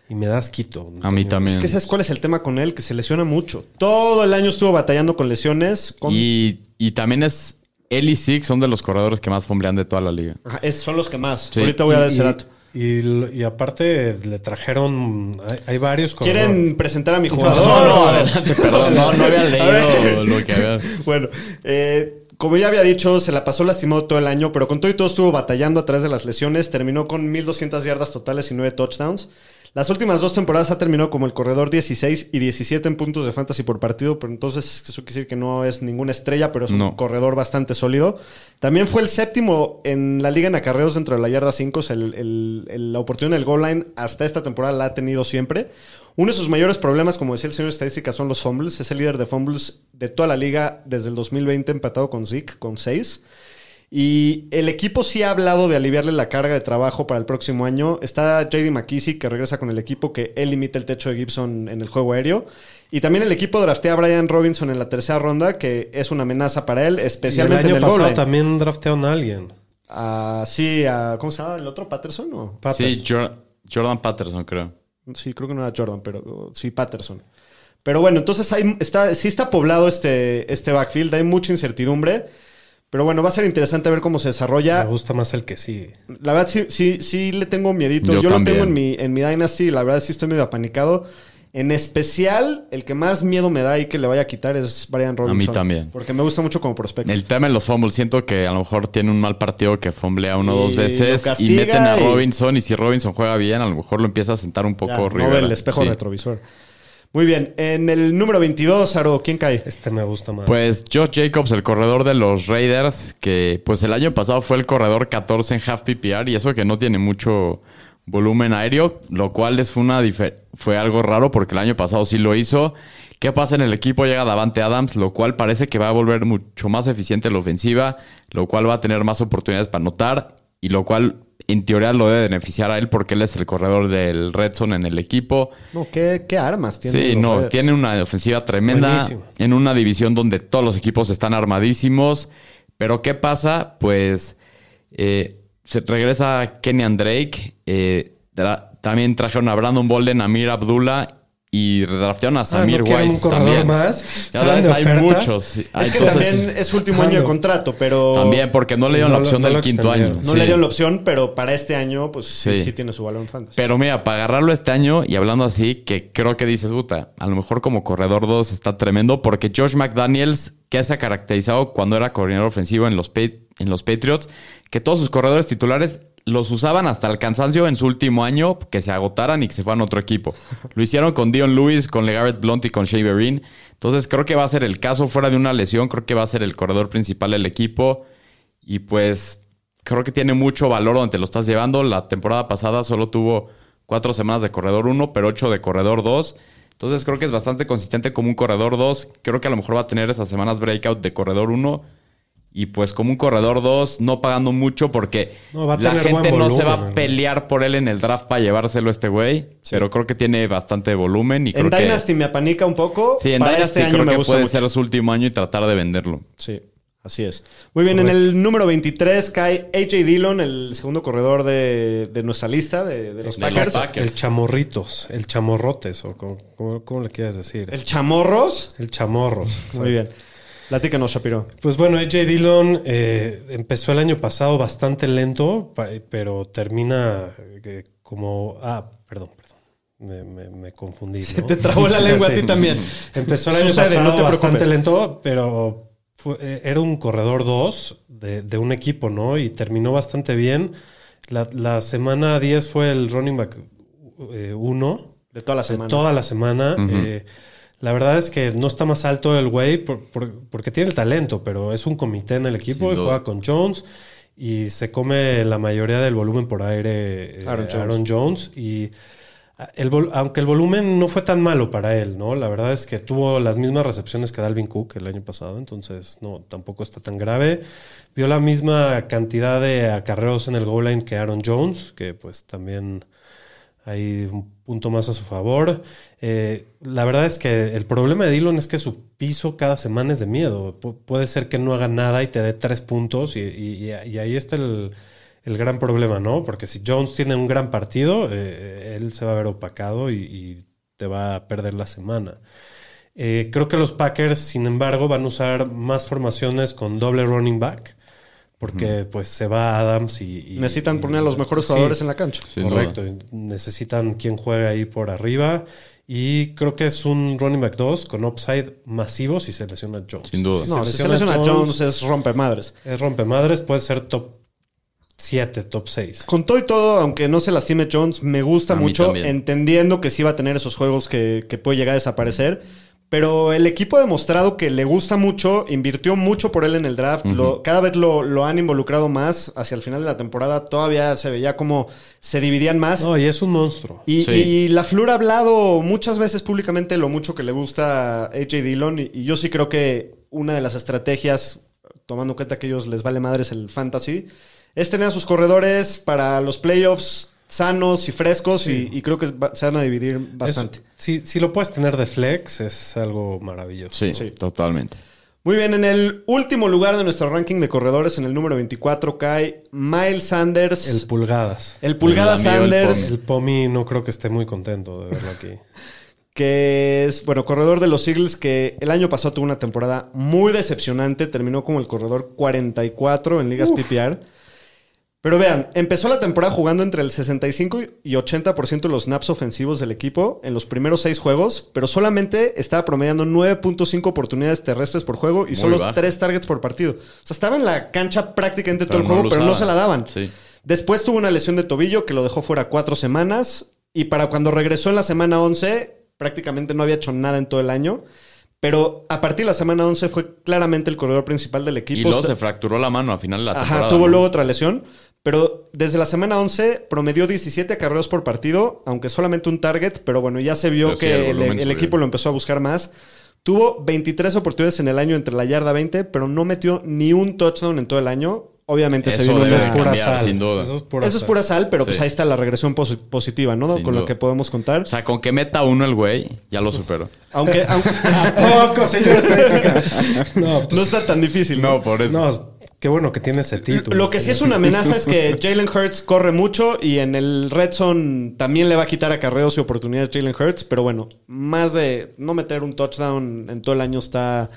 Y me das quito. A mí Es también. que ¿sabes cuál es el tema con él? Que se lesiona mucho. Todo el año estuvo batallando con lesiones. con- Y, y también es él y Six son de los corredores que más fomblean de toda la liga. Ajá, es- son los que más. Sí. Ahorita voy a dar ese y- dato. Y, y aparte le trajeron, hay, hay varios corredores. ¿Quieren presentar a mi jugador? No, no, <laughs> adelante, perdón. No, no había leído lo que había. Bueno, eh, como ya había dicho, se la pasó lastimado todo el año, pero con todo y todo estuvo batallando a través de las lesiones. Terminó con 1.200 yardas totales y 9 touchdowns. Las últimas dos temporadas ha terminado como el corredor 16 y 17 en puntos de fantasy por partido, pero entonces eso quiere decir que no es ninguna estrella, pero es un corredor bastante sólido. También fue el séptimo en la liga en acarreos dentro de la yarda 5, o sea, el- el- el- la oportunidad del goal line hasta esta temporada la ha tenido siempre. Uno de sus mayores problemas, como decía el señor estadística, son los fumbles. Es el líder de fumbles de toda la liga desde el 2020, empatado con Zeke, con 6. Y el equipo sí ha hablado de aliviarle la carga de trabajo para el próximo año. Está JD McKissick, que regresa con el equipo, que él limita el techo de Gibson en el juego aéreo. Y también el equipo draftea a Brian Robinson en la tercera ronda, que es una amenaza para él, Y el especialmente año en el goal pasado line. también draftearon a alguien. Ah, sí, a- ¿cómo se llama el otro? ¿Patterson? o? Sí, Jor- Jordan Patterson, creo. Sí, creo que no era Jordan, pero sí, Patterson. Pero bueno, entonces hay, está, sí está poblado este, este backfield, hay mucha incertidumbre. Pero bueno, va a ser interesante ver cómo se desarrolla. Me gusta más el que sí. La verdad, sí, sí, sí le tengo miedito. Yo, Yo lo tengo en mi, en mi Dynasty. La verdad, sí estoy medio apanicado. En especial, el que más miedo me da y que le vaya a quitar es Brian Robinson. también. Porque me gusta mucho como prospecto. El tema de los fumbles, siento que a lo mejor tiene un mal partido que fumblea uno o dos veces y meten a y- Robinson y si Robinson juega bien, a lo mejor lo empieza a sentar un Ya, poco no ve Rivera. el espejo Sí. retrovisor. Muy bien. En el número 22, Aro, ¿quién cae? Este me gusta más. Pues Josh Jacobs, el corredor de los Raiders, que pues el año pasado fue el corredor 14 en half PPR y eso que no tiene mucho volumen aéreo, lo cual es fue, una dife- fue algo raro porque el año pasado sí lo hizo. ¿Qué pasa en el equipo? Llega Davante Adams, lo cual parece que va a volver mucho más eficiente la ofensiva, lo cual va a tener más oportunidades para anotar y lo cual en teoría lo debe beneficiar a él porque él es el corredor del Red Zone en el equipo. No, ¿qué, qué armas tiene? Sí, no, tiene una ofensiva tremenda Buenísimo. en una división donde todos los equipos están armadísimos. Pero ¿qué pasa? Pues eh, se regresa Kenyan Drake. eh, tra- también trajeron a Brandon Bolden, a Mir Abdullah y draftearon a Ah, Samir ¿no quieren White. un corredor también. más? Ya ¿Estaban ves, de hay muchos. Ah, Es que también es su último año de contrato, pero... también porque no le dieron No la opción no del quinto año. No Sí. le dieron la opción, pero para este año, pues sí, Sí. sí tiene su valor en fantasy. Pero mira, para agarrarlo este año y hablando así, que creo que dices, puta, a lo mejor como corredor 2 está tremendo porque Josh McDaniels, que se ha caracterizado cuando era coordinador ofensivo en los, en los Patriots, que todos sus corredores titulares los usaban hasta el cansancio en su último año, que se agotaran y que se fueran a otro equipo. Lo hicieron con Dion Lewis, con LeGarrette Blunt y con Shea Vereen. Entonces creo que va a ser el caso fuera de una lesión, creo que va a ser el corredor principal del equipo. Y pues creo que tiene mucho valor donde lo estás llevando. La temporada pasada solo tuvo cuatro semanas de corredor 1, pero ocho de corredor 2. Entonces creo que es bastante consistente como un corredor 2. Creo que a lo mejor va a tener esas semanas breakout de corredor 1. Y pues como un corredor 2, no pagando mucho porque No, la gente no se va a pelear por él en el draft para llevárselo a este güey. Pero creo que tiene bastante volumen. Y En creo que, Dynasty me apanica un poco. Sí, en para Dynasty este año creo me que gusta puede mucho. ser su último año y tratar de venderlo. Sí, así es. Muy bien, en el número 23 cae AJ Dillon, el segundo corredor de, de nuestra lista de, de los De los Packers. El chamorritos, el chamorrotes, o como, como- ¿cómo le quieres decir? El Chamorros. El chamorros. Muy bien. Platícanos, Shapiro. Pues bueno, AJ Dillon eh, empezó el año pasado bastante lento, pero termina eh, como... Ah, perdón, perdón. Me, me- me confundí. ¿no? Te trabó la <laughs> lengua a ti también. Empezó el año Sucede, pasado no te bastante lento, pero fue- eh, era un corredor 2 de, de un equipo, ¿no? Y terminó bastante bien. La, la semana 10 fue el running back 1 De toda la de semana. toda la semana. Eh, la verdad es que no está más alto el güey por- por- porque tiene el talento, pero es un comité en el equipo y juega con Jones y se come la mayoría del volumen por aire eh, Aaron Aaron, Jones. Jones. y el aunque el volumen no fue tan malo para él, ¿no? La verdad es que tuvo las mismas recepciones que Dalvin Cook el año pasado, entonces no, tampoco está tan grave. Vio la misma cantidad de acarreos en el goal line que Aaron Jones, que pues también hay un punto más a su favor. Eh, la verdad es que el problema de Dillon es que su piso cada semana es de miedo. Pu- puede ser que no haga nada y te dé tres puntos y, ahí está el, gran problema, ¿no? Porque si Jones tiene un gran partido, eh, él se va a ver opacado y, y te va a perder la semana. Eh, creo que los Packers, sin embargo, van a usar más formaciones con doble running back. Porque pues se va Adams y... y- Necesitan y- poner a los mejores sí. jugadores en la cancha. Correcto. Necesitan quien juegue ahí por arriba. Y creo que es un running back 2 con upside masivo si se lesiona Jones. Sin duda. No, si se lesiona Jones es rompe madres. es rompemadres, puede ser top 7, top 6. Con todo y todo, aunque no se lastime Jones, me gusta A mucho, entendiendo que sí va a tener esos juegos que, que puede llegar a desaparecer. Pero el equipo ha demostrado que le gusta mucho, invirtió mucho por él en el draft, lo- cada vez lo, lo han involucrado más hacia el final de la temporada, todavía se veía como se dividían más. No, y es un monstruo. Y, Sí. y la Flur ha hablado muchas veces públicamente lo mucho que le gusta a AJ Dillon. Y, y yo sí creo que una de las estrategias, tomando en cuenta que a ellos les vale madres el fantasy, es tener a sus corredores para los playoffs sanos y frescos. Y, y creo que se van a dividir bastante. Es- si, si lo puedes tener de flex, es algo maravilloso. Sí, Sí. totalmente. Muy bien, en el último lugar de nuestro ranking de corredores, en el número 24, cae Miles Sanders. El pulgadas. el Pulgada El amigo del Sanders. El Pomi no creo que esté muy contento de verlo aquí. <laughs> que es, bueno, corredor de los Eagles que el año pasado tuvo una temporada muy decepcionante, terminó como el corredor 44 en ligas PPR. Pero vean, empezó la temporada jugando entre el 65 y 80% de los snaps ofensivos del equipo en los primeros seis juegos, pero solamente estaba promediando 9.5 oportunidades terrestres por juego y Muy solo bajo. 3 targets por partido. O sea, estaba en la cancha prácticamente todo el no juego, pero no se la daban. Sí. Después tuvo una lesión de tobillo que lo dejó fuera cuatro semanas. Y para cuando regresó en la semana 11, prácticamente no había hecho nada en todo el año. Pero a partir de la semana 11 fue claramente el corredor principal del equipo. Y luego se fracturó la mano a final de la Ajá, temporada. tuvo ¿no? luego otra lesión. Pero desde la semana 11 promedió 17 acarreos por partido, aunque solamente un target. Pero bueno, ya se vio Pero sí, que el equipo lo empezó a buscar más. Tuvo 23 oportunidades en el año entre la yarda 20, pero no metió ni un touchdown en todo el año. Obviamente se Eso vino Eso es pura cambiar, sal. sin duda. Eso es pura eso es sal. pura sal, pero pues ahí está la regresión posi- positiva, ¿no? Sin Con lo que podemos contar. O sea, con que meta uno el güey, ya lo superó. aunque aunque- <laughs> ¿A poco, señor estadística? No, <laughs> no pues, está tan difícil. ¿no? por no, qué bueno que tiene ese título. Lo que sí es una amenaza es que <laughs> Jalen Hurts corre mucho y en el Red Zone también le va a quitar acarreos y oportunidades Jalen Hurts, pero bueno, más de no meter un touchdown en todo el año está...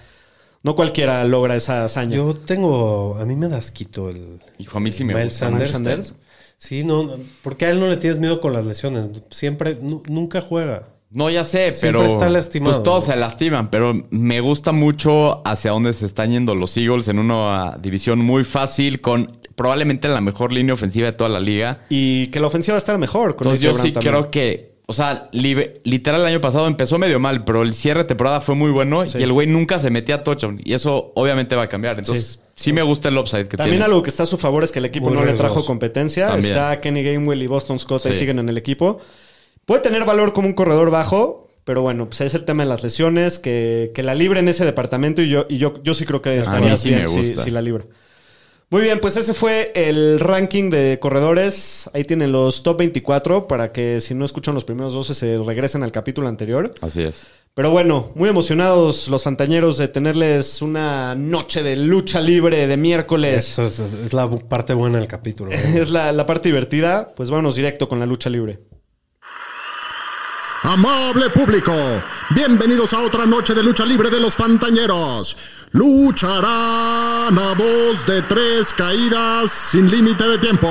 No cualquiera logra esa hazaña. Yo tengo... A mí me da asquito el... Hijo, a mí sí me Miles gusta. Sanders. Sanders. Sí, no, no, porque a él no le tienes miedo con las lesiones. Siempre, nu- nunca juega. No, ya sé, Siempre pero. está lastimado, Pues todos se lastiman, pero me gusta mucho hacia dónde se están yendo los Eagles en una división muy fácil, con probablemente la mejor línea ofensiva de toda la liga. Y que la ofensiva va a estar mejor. Con Entonces yo sí también. creo que. O sea, li- literal el año pasado empezó medio mal, pero el cierre de temporada fue muy bueno Sí. y el güey nunca se metía a touchdown. Y eso obviamente va a cambiar. Entonces, sí, me gusta el upside que También tiene. algo que está a su favor es que el equipo Muy no le trajo competencia. También. Está Kenny Gainwell y Boston Scott ahí siguen en el equipo. Puede tener valor como un corredor bajo, pero bueno, pues es el tema de las lesiones, que, que la libre en ese departamento y yo, y yo, yo sí creo que estaría sí bien si, la libra. Muy bien, pues ese fue el ranking de corredores. Ahí tienen los top 24 para que si no escuchan los primeros 12 se regresen al capítulo anterior. Así es. Pero bueno, muy emocionados los fantañeros de tenerles una noche de lucha libre de miércoles. Eso es, es la parte buena del capítulo. ¿no? <laughs> Es la, la parte divertida. Pues vámonos directo con la lucha libre. Amable público, bienvenidos a otra noche de lucha libre de los Fantañeros. Lucharán a dos de tres caídas sin límite de tiempo.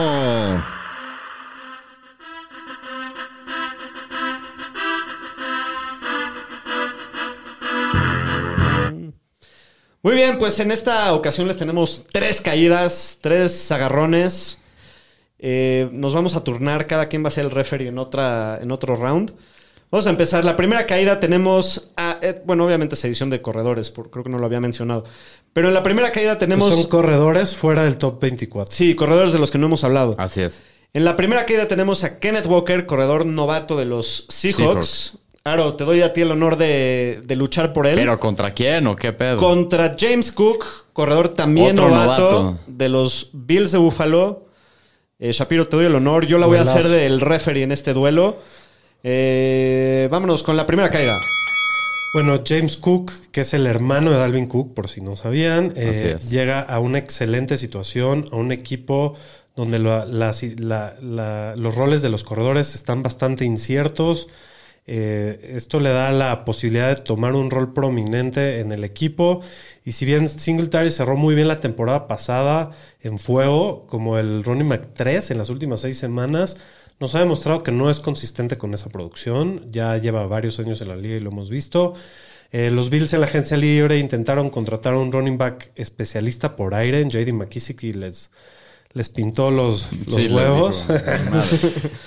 Muy bien, pues en esta ocasión les tenemos tres caídas, tres agarrones. Eh, nos vamos a turnar, cada quien va a ser el referee en, otra, en otro round. Vamos a empezar. La primera caída tenemos, a- eh, bueno, obviamente es edición de corredores, por- creo que no lo había mencionado. Pero en la primera caída Pues tenemos, son corredores fuera del top 24. sí, corredores de los que no hemos hablado. Así es. En la primera caída tenemos a Kenneth Walker, corredor novato de los Seahawks. Seahawks. Aro, te doy a ti el honor de, de luchar por él. ¿Pero contra quién o qué pedo? Contra James Cook, corredor también novato, novato. de los Bills de Buffalo. Eh, Shapiro, te doy el honor. Yo la voy a hacer del referee en este duelo. Eh, vámonos con la primera caída. Bueno, James Cook, que es el hermano de Dalvin Cook, por si no sabían, eh, llega a una excelente situación, a un equipo donde la- las- la- la- los roles de los corredores están bastante inciertos. Eh, esto le da la posibilidad de tomar un rol prominente en el equipo. Y si bien Singletary cerró muy bien la temporada pasada en fuego, como el running back 3 en las últimas seis semanas, nos ha demostrado que no es consistente con esa producción. Ya lleva varios años en la liga y lo hemos visto. Eh, los Bills en la agencia libre intentaron contratar a un running back especialista por aire en JD McKissick y les, les pintó los, los Sí, huevos. <laughs>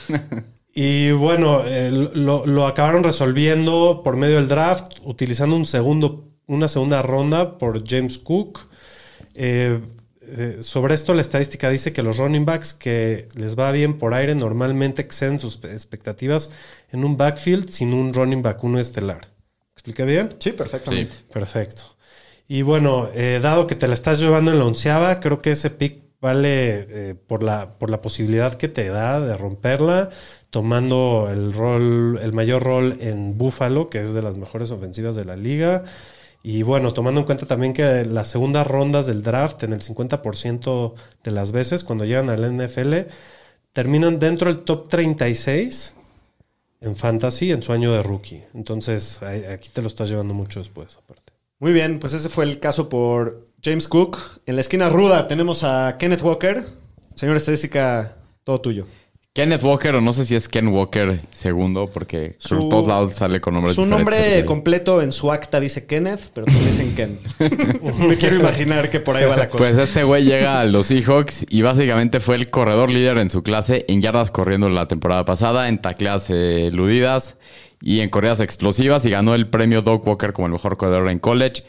<laughs> Y bueno, eh, lo, lo acabaron resolviendo por medio del draft, utilizando un segundo, una segunda ronda por James Cook. Eh, eh, sobre esto, la estadística dice que los running backs que les va bien por aire normalmente exceden sus expectativas en un backfield sin un running back uno estelar. ¿Explica bien? Sí, perfectamente. Perfecto. Y bueno, eh, dado que te la estás llevando en la onceava, creo que ese pick vale eh, por, la, por la posibilidad que te da de romperla, tomando el rol, el mayor rol en Buffalo, que es de las mejores ofensivas de la liga. Y bueno, tomando en cuenta también que las segundas rondas del draft, en el 50% de las veces, cuando llegan al NFL, terminan dentro del top 36 en fantasy en su año de rookie. Entonces, aquí te lo estás llevando mucho después, aparte. Muy bien, pues ese fue el caso por James Cook. En la esquina ruda tenemos a Kenneth Walker. Señor estadística, todo tuyo. Kenneth Walker, o no sé si es Ken Walker segundo, porque Su- por todos lados sale con nombres Su diferentes. nombre completo en su acta dice Kenneth, pero te dicen Ken. <laughs> Me quiero imaginar que por ahí va la cosa. Pues este güey llega a los Seahawks y básicamente fue el corredor líder en su clase en yardas corriendo la temporada pasada, en tacleas eh, eludidas y en corridas explosivas y ganó el premio Doug Walker como el mejor corredor en college.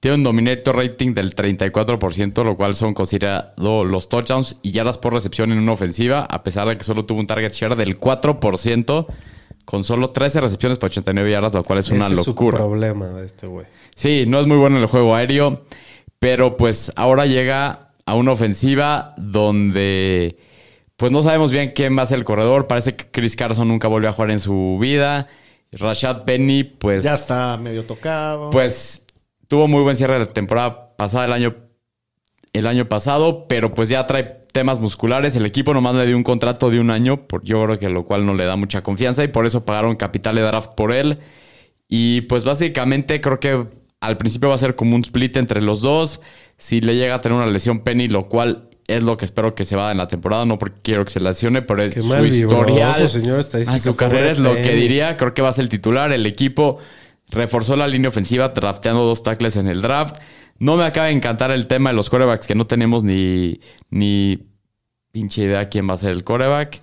Tiene un dominator rating del 34%, lo cual son considerados los touchdowns y yardas por recepción en una ofensiva, a pesar de que solo tuvo un target share del 4%, con solo 13 recepciones para 89 yardas, lo cual es una Ese es su locura. problema de este güey. Sí, no es muy bueno en el juego aéreo, pero pues ahora llega a una ofensiva donde pues no sabemos bien quién va a ser el corredor. Parece que Chris Carson nunca volvió a jugar en su vida. Rashad Penny, pues, ya está medio tocado. pues tuvo muy buen cierre de la temporada pasada el año, el año pasado, pero pues ya trae temas musculares. El equipo nomás le dio un contrato de un año, por, yo creo que lo cual no le da mucha confianza y por eso pagaron capital de draft por él. Y pues básicamente creo que al principio va a ser como un split entre los dos. Si le llega a tener una lesión Penny, lo cual es lo que espero que se va en la temporada, no porque quiero que se lesione, pero es Qué su historial. señor a su carrera es lo que diría. Creo que va a ser el titular. El equipo reforzó la línea ofensiva drafteando dos tackles en el draft. No me acaba de encantar el tema de los corebacks, que no tenemos ni, ni pinche idea quién va a ser el coreback.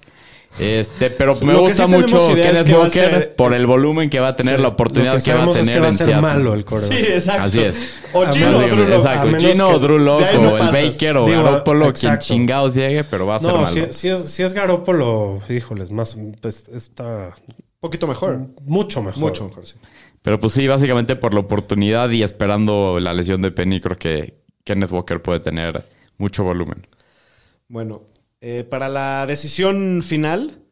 Este, pero me Lo que gusta sí mucho Kenneth que va a Walker ser- por el volumen que va a tener, Sí, la oportunidad lo que que, va a tener es que va a en ser Seattle. malo el coreback. Sí, exacto. Así es. O Gino o Drew Exacto. menos Gino o Drew Lock no o el. Baker o Digo, Garoppolo, quien chingados llegue, pero va a ser No, malo. si, si es, si es Garópolo, híjoles, más pues, está Un poquito mejor. mucho mejor. Mucho mejor, sí. Pero pues sí, básicamente por la oportunidad y esperando la lesión de Penny, creo que Kenneth Walker puede tener mucho volumen. Bueno, eh, para la decisión final,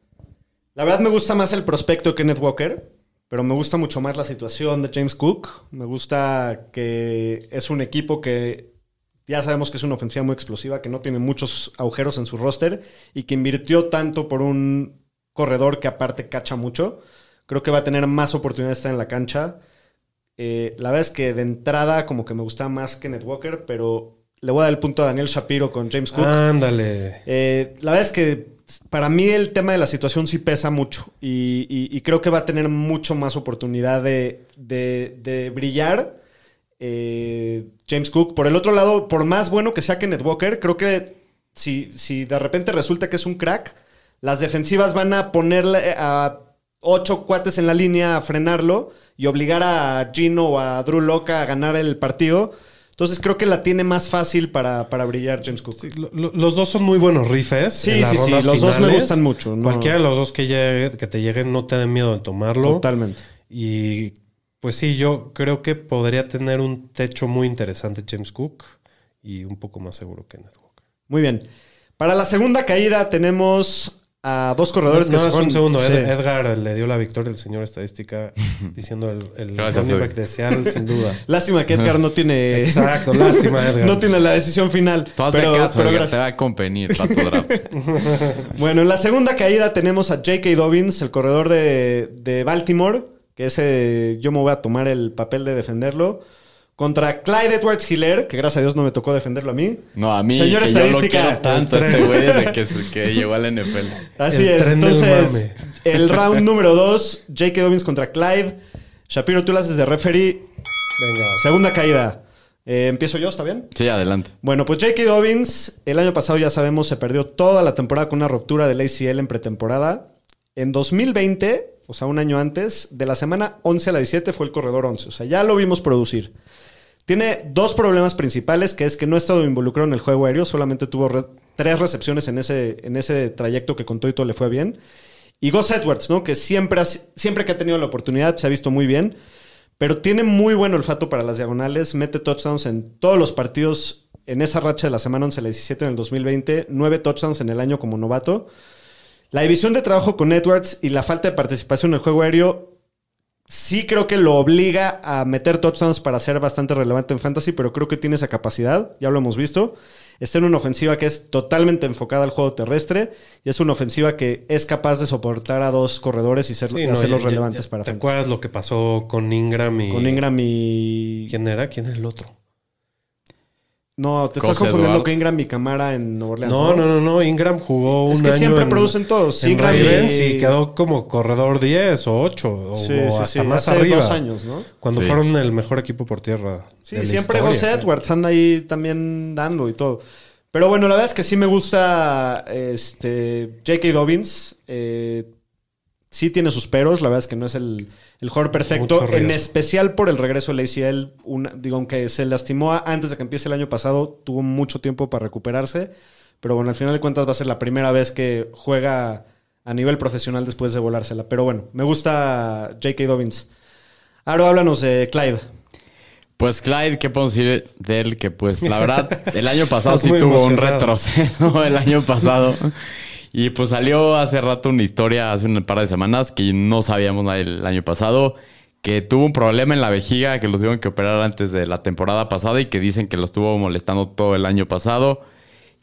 la verdad me gusta más el prospecto de Kenneth Walker, pero me gusta mucho más la situación de James Cook. Me gusta que es un equipo que ya sabemos que es una ofensiva muy explosiva, que no tiene muchos agujeros en su roster y que invirtió tanto por un corredor que aparte cacha mucho. Creo que va a tener más oportunidades de estar en la cancha. Eh, la verdad es que de entrada como que me gusta más Kenneth Walker, pero le voy a dar el punto a Daniel Shapiro con James Cook. Ándale. Eh, la verdad es que para mí el tema de la situación sí pesa mucho y, y- y creo que va a tener mucho más oportunidad de, de- de brillar eh, James Cook. Por el otro lado, por más bueno que sea Kenneth Walker, creo que si, si de repente resulta que es un crack, las defensivas van a ponerle a ocho cuates en la línea a frenarlo y obligar a Gino o a Drew Loca a ganar el partido. Entonces creo que la tiene más fácil para, para brillar James Cook. Sí, lo- lo- los dos son muy buenos rifes. Sí, en las sí, sí, los dos me gustan mucho, no- Cualquiera de los dos que, llegue- que te lleguen no te den miedo de tomarlo. Totalmente. Y pues sí, yo creo que podría tener un techo muy interesante James Cook y un poco más seguro que Walker. Muy bien. Para la segunda caída tenemos a dos corredores que No, se fueron- un segundo. Sí. Ed- Edgar le dio la victoria al señor estadística <laughs> diciendo el, el running back de Seattle, sin duda. <laughs> Lástima que Edgar no tiene. Exacto, lástima, <laughs> Edgar. No tiene la decisión final. Hazme pero, caso, pero Edgar, te va a convenir para tu draft. Bueno, en la segunda caída tenemos a J.K. Dobbins, el corredor de, de Baltimore, que ese yo me voy a tomar el papel de defenderlo. Contra Clyde Edwards Hiller, que gracias a Dios no me tocó defenderlo a mí. No, a mí, Señor que yo lo estadística. quiero tanto este güey desde que, llegó al NFL. Así El es. Entonces, el round número 2, J.K. Dobbins contra Clyde. Shapiro, tú lo haces de referee. Venga. Segunda caída. Eh, Empiezo yo, ¿está bien? Sí, adelante. Bueno, pues J.K. Dobbins, el año pasado ya sabemos, se perdió toda la temporada con una ruptura del ACL en pretemporada. En 2020, o sea, un año antes, de la semana 11 a la 17 fue el corredor 11. O sea, ya lo vimos producir. Tiene dos problemas principales, que es que no ha estado involucrado en el juego aéreo, solamente tuvo re- tres recepciones en ese, en ese trayecto que con todo y todo le fue bien. Y Gus Edwards, ¿no? Que siempre, siempre que ha tenido la oportunidad se ha visto muy bien, pero tiene muy buen olfato para las diagonales, mete touchdowns en todos los partidos en esa racha de la semana 11 a la 17 en el 2020, nueve touchdowns en el año como novato. La división de trabajo con Edwards y la falta de participación en el juego aéreo sí creo que lo obliga a meter touchdowns para ser bastante relevante en fantasy, pero creo que tiene esa capacidad, ya lo hemos visto. Está en una ofensiva que es totalmente enfocada al juego terrestre y es una ofensiva que es capaz de soportar a dos corredores y, ser, Sí, no, hacerlos ya- ya- relevantes ya- para ¿Te fantasy. acuerdas lo que pasó con Ingram y. Con Ingram y... ¿Quién era? ¿Quién era el otro? No, te estás confundiendo Edwards. con Ingram y Camara en Nueva Orleans. No, no, no, no. Ingram jugó un Es que año siempre en- producen todos. En Ingram y- Ravens y quedó como corredor 10 o 8 o, Sí, o sí, hasta sí, más hace arriba. dos años, ¿no? Cuando Sí. fueron el mejor equipo por tierra. Sí, de la siempre historia. Gus Edwards anda ahí también dando y todo. Pero bueno, la verdad es que sí me gusta este J.K. Dobbins. Eh, sí tiene sus peros. La verdad es que no es el, el jugador perfecto. En especial por el regreso del ACL. Una- digo, aunque se lastimó antes de que empiece el año pasado, tuvo mucho tiempo para recuperarse. Pero bueno, al final de cuentas va a ser la primera vez que juega a nivel profesional después de volársela. Pero bueno, me gusta J.K. Dobbins. Ahora háblanos de Clyde. Pues Clyde, ¿qué podemos decir de él? Que pues la verdad, <laughs> el año pasado sí tuvo un retroceso el año pasado. <laughs> Y pues salió hace rato una historia, hace un par de semanas, que no sabíamos el año pasado, que tuvo un problema en la vejiga, que lo tuvieron que operar antes de la temporada pasada y que dicen que lo estuvo molestando todo el año pasado.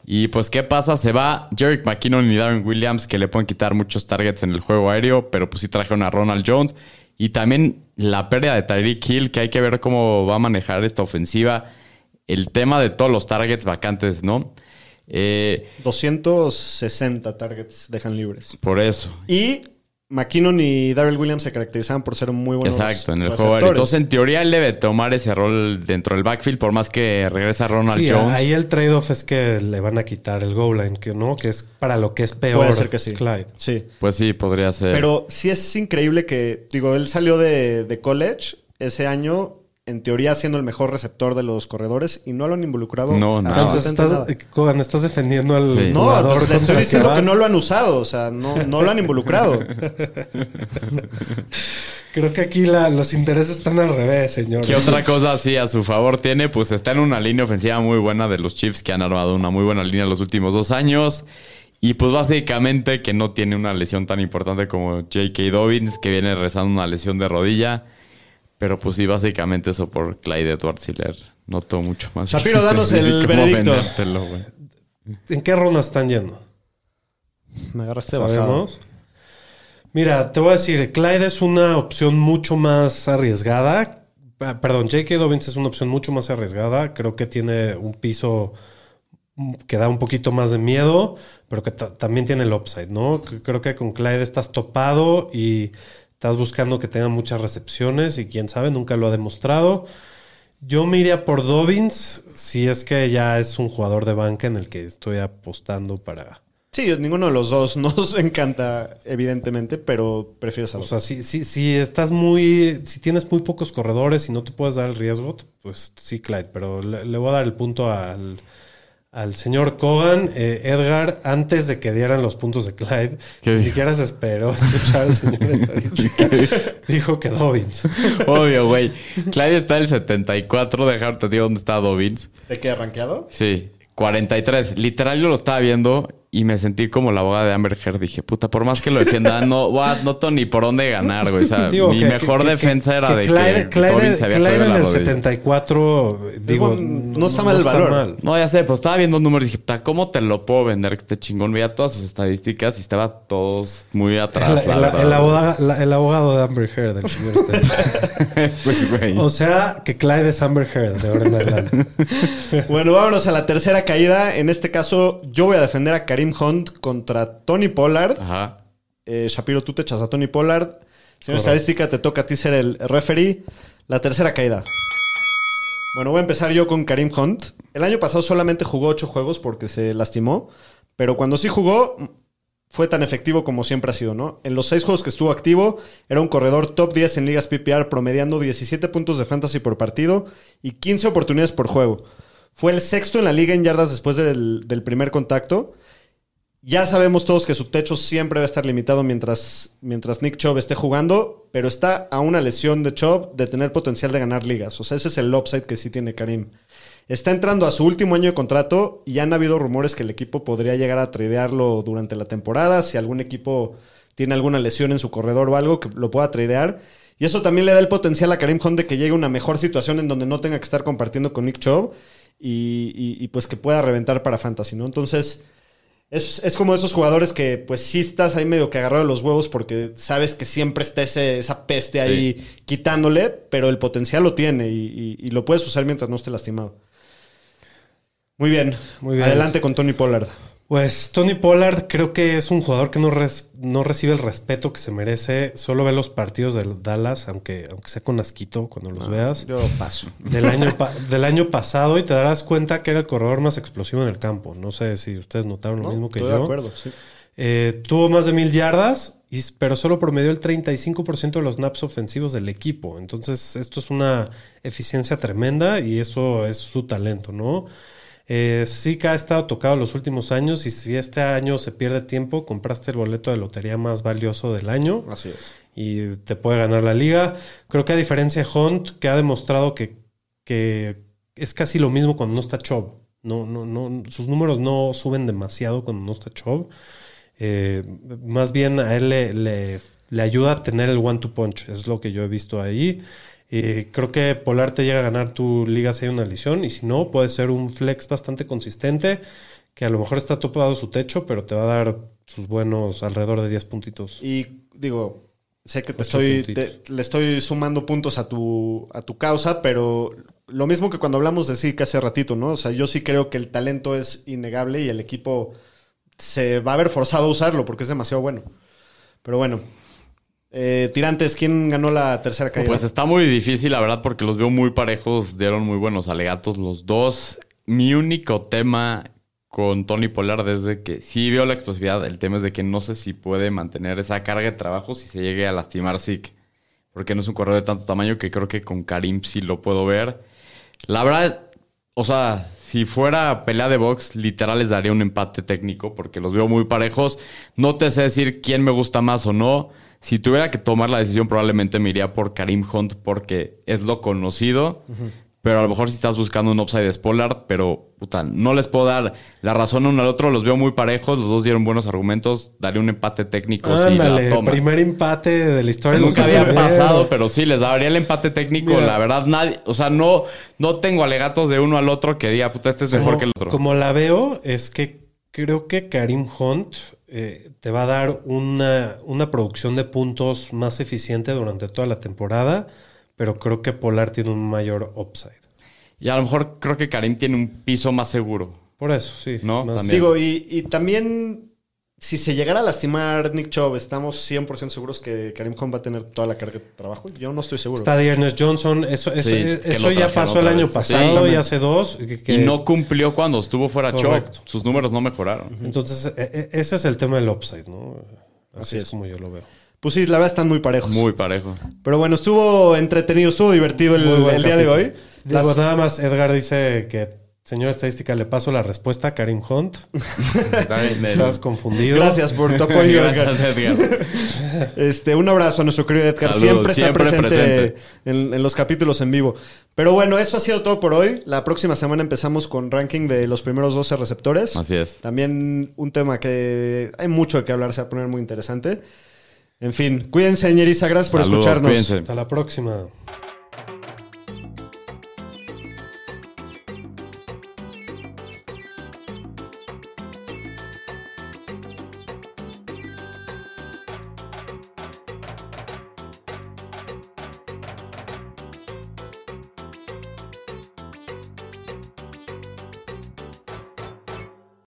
Y pues, ¿qué pasa? Se va Jerick McKinnon y Darren Williams, que le pueden quitar muchos targets en el juego aéreo, pero pues sí trajeron a Ronald Jones. Y también la pérdida de Tyreek Hill, que hay que ver cómo va a manejar esta ofensiva. El tema de todos los targets vacantes, ¿no? Eh, 260 targets dejan libres. por eso. Y McKinnon y Darrell Williams se caracterizaban por ser muy buenos. Exacto, en el juego. Entonces, en teoría, él debe tomar ese rol dentro del backfield, por más que regresa Ronald Sí, Jones. ahí el trade-off es que le van a quitar el goal line, que no, que es para lo que es peor. Puede ser que sí. Clyde. Sí. Pues sí, podría ser. Pero sí es increíble que, digo, él salió de, de college ese año, en teoría siendo el mejor receptor de los corredores, y no lo han involucrado. No, nada. Entonces, estás, Kogan, estás defendiendo al Sí. No, jugador pues le estoy diciendo que no lo han usado, o sea, no, no lo han involucrado. <laughs> Creo que aquí la- los intereses están al revés, señor. ¿Qué otra cosa así a su favor tiene? Pues está en una línea ofensiva muy buena de los Chiefs que han armado una muy buena línea los últimos dos años. Y pues básicamente que no tiene una lesión tan importante como J.K. Dobbins, que viene rezando una lesión de rodilla. Pero pues sí, básicamente eso por Clyde Edwards Hiller. Noto mucho más. Shapiro, <laughs> danos el veredicto. ¿En qué ronda están yendo? Me agarraste bajado. ¿Sabemos? Mira, te voy a decir, Clyde es una opción mucho más arriesgada. Ah, Perdón, J.K. Dobbins es una opción mucho más arriesgada. Creo que tiene un piso que da un poquito más de miedo, pero que ta- también tiene el upside, ¿no? Creo que con Clyde estás topado y estás buscando que tenga muchas recepciones y quién sabe, nunca lo ha demostrado. Yo me iría por Dobbins si es que ya es un jugador de banca en el que estoy apostando para... Sí, ninguno de los dos <laughs> nos encanta, evidentemente, pero prefieres a O sea, si, si, si estás muy. Si tienes muy pocos corredores y no te puedes dar el riesgo, pues sí, Clyde. Pero le, le voy a dar el punto al, al señor Kogan. Eh, Edgar, antes de que dieran los puntos de Clyde, ¿Qué ni dijo? siquiera se esperó escuchar al señor <laughs> estadística. Dijo que Dobbins. Obvio, güey. Clyde está en el 74. Dejarte, digo, ¿dónde está Dobbins? ¿De qué arranqueado? Sí, 43. Literal, yo lo estaba viendo y me sentí como la abogada de Amber Heard. Dije, puta, por más que lo defienda, no, what, no tengo ni por dónde ganar, güey. O sea, Digo, mi que- mejor que- que- defensa era que de Clyde, que Clyde, se había Clyde en la el rodilla. 74, digo. Digo, no está mal el valor. No, ya sé, pues estaba viendo números y dije, puta, ¿cómo te lo puedo vender que esté chingón? Veía todas sus estadísticas y estaba todos muy El, atrás, la el- verdad. el abogado, la- el abogado de Amber Heard, el señor estadística. <laughs> pues, güey. O sea, que Clyde es Amber Heard de ahora en adelante. <laughs> Bueno, vámonos a la tercera caída. En este caso, yo voy a defender a Karim Hunt contra Tony Pollard. Ajá. Eh, Shapiro, tú te echas a Tony Pollard. Señor. Estadística, te toca a ti ser el referee. La tercera caída. Bueno, voy a empezar yo con Karim Hunt. El año pasado solamente jugó ocho juegos porque se lastimó, pero cuando sí jugó fue tan efectivo como siempre ha sido, ¿no? En los seis juegos que estuvo activo, era un corredor top 10 en ligas PPR, promediando 17 puntos de fantasy por partido y 15 oportunidades por juego. Fue el sexto en la liga en yardas después del, del primer contacto. Ya sabemos todos que su techo siempre va a estar limitado mientras, mientras Nick Chubb esté jugando, pero está a una lesión de Chubb de tener potencial de ganar ligas. O sea, ese es el upside que sí tiene Karim. Está entrando a su último año de contrato y han habido rumores que el equipo podría llegar a tradearlo durante la temporada. Si algún equipo tiene alguna lesión en su corredor o algo, que lo pueda tradear. Y eso también le da el potencial a Karim Hunt de que llegue a una mejor situación en donde no tenga que estar compartiendo con Nick Chubb y, y- y, pues que pueda reventar para Fantasy, ¿no? Entonces, es, es como esos jugadores que pues sí estás ahí medio que agarrado de los huevos porque sabes que siempre está ese- esa peste ahí quitándole, pero el potencial lo tiene y, y- y lo puedes usar mientras no esté lastimado. Muy bien. Muy bien. Adelante con Tony Pollard. Pues Tony Pollard creo que es un jugador que no, res- no recibe el respeto que se merece. Solo ve los partidos del Dallas, aunque, aunque sea con asquito cuando los veas. Yo paso. Del año, <laughs> del año pasado y te darás cuenta que era el corredor más explosivo en el campo. No sé si ustedes notaron lo ¿No? mismo que Estoy yo. de acuerdo, sí. Eh, tuvo más de mil yardas, y- pero solo promedió el 35% de los naps ofensivos del equipo. Entonces, esto es una eficiencia tremenda y eso es su talento, ¿no? Eh, sí que ha estado tocado los últimos años y si este año se pierde tiempo, compraste el boleto de lotería más valioso del año Así es. y te puede ganar la liga. Creo que a diferencia de Hunt, que ha demostrado que, que es casi lo mismo cuando no está Chubb. No, no, no, sus números no suben demasiado cuando no está Chubb. Eh, más bien a él le, le- le ayuda a tener el one-two punch, es lo que yo he visto ahí. Eh, creo que Polar te llega a ganar tu liga si hay una lesión y si no, puede ser un flex bastante consistente que a lo mejor está topado su techo, pero te va a dar sus buenos alrededor de 10 puntitos. Y digo, sé que te estoy, te- le estoy sumando puntos a tu, a tu causa, pero lo mismo que cuando hablamos de sí que hace ratito, ¿no? O sea, yo sí creo que el talento es innegable y el equipo se va a ver forzado a usarlo porque es demasiado bueno. Pero bueno. Eh, tirantes, ¿quién ganó la tercera caída? Pues está muy difícil, la verdad, porque los veo muy parejos. Dieron muy buenos alegatos los dos. Mi único tema con Tony Pollard es de que sí veo la explosividad. El tema es de que no sé si puede mantener esa carga de trabajo si se llegue a lastimar Zeke. Porque no es un corredor de tanto tamaño que creo que con Karim sí lo puedo ver. La verdad, o sea, si fuera pelea de box, literal les daría un empate técnico porque los veo muy parejos. No te sé decir quién me gusta más o no. Si tuviera que tomar la decisión, probablemente me iría por Karim Hunt porque es lo conocido. Pero a lo mejor si estás buscando un upside de Pollard, pero puta, no les puedo dar la razón uno al otro. Los veo muy parejos, los dos dieron buenos argumentos. Daría un empate técnico Ándale, toma. primer empate de la historia. Nunca había pasado, pero sí, les daría el empate técnico. Mira. la verdad, nadie, o sea, no, no tengo alegatos de uno al otro que diga, puta, este es mejor Como- que el otro. Como la veo, es que creo que Karim Hunt eh, te va a dar una, una producción de puntos más eficiente durante toda la temporada, pero creo que Polar tiene un mayor upside. Y a lo mejor creo que Karim tiene un piso más seguro. Por eso, sí. No, también. Digo, y, y también, si se llegara a lastimar Nick Chubb, ¿estamos 100% seguros que Karim Hunt va a tener toda la carga de trabajo? Yo no estoy seguro. Está Dearness Johnson, eso, eso, Sí, eso que lo ya pasó el año pasado Sí. y hace dos. que- que- Y no cumplió cuando estuvo fuera. Chop. Sus números no mejoraron. Entonces, e- e- ese es el tema del upside, ¿no? Así, Así es. es. como yo lo veo. Pues sí, la verdad están muy parejos. Muy parejo. Pero bueno, estuvo entretenido, estuvo divertido el, día de hoy. Digo, Las- nada más, Edgar dice que, señor estadística, le paso la respuesta a Karim Hunt. <laughs> Estás confundido. Gracias por tu apoyo, Gracias, Edgar. <laughs> Este, un abrazo a nuestro querido Edgar. Saludos, siempre está siempre presente, presente. En, en los capítulos en vivo. Pero bueno, esto ha sido todo por hoy. La próxima semana empezamos con ranking de los primeros 12 receptores. Así es. También un tema que hay mucho de que hablar, se va a poner muy interesante. En fin, cuídense, señoriza. Gracias por Saludos, escucharnos. cuídense. Hasta la próxima.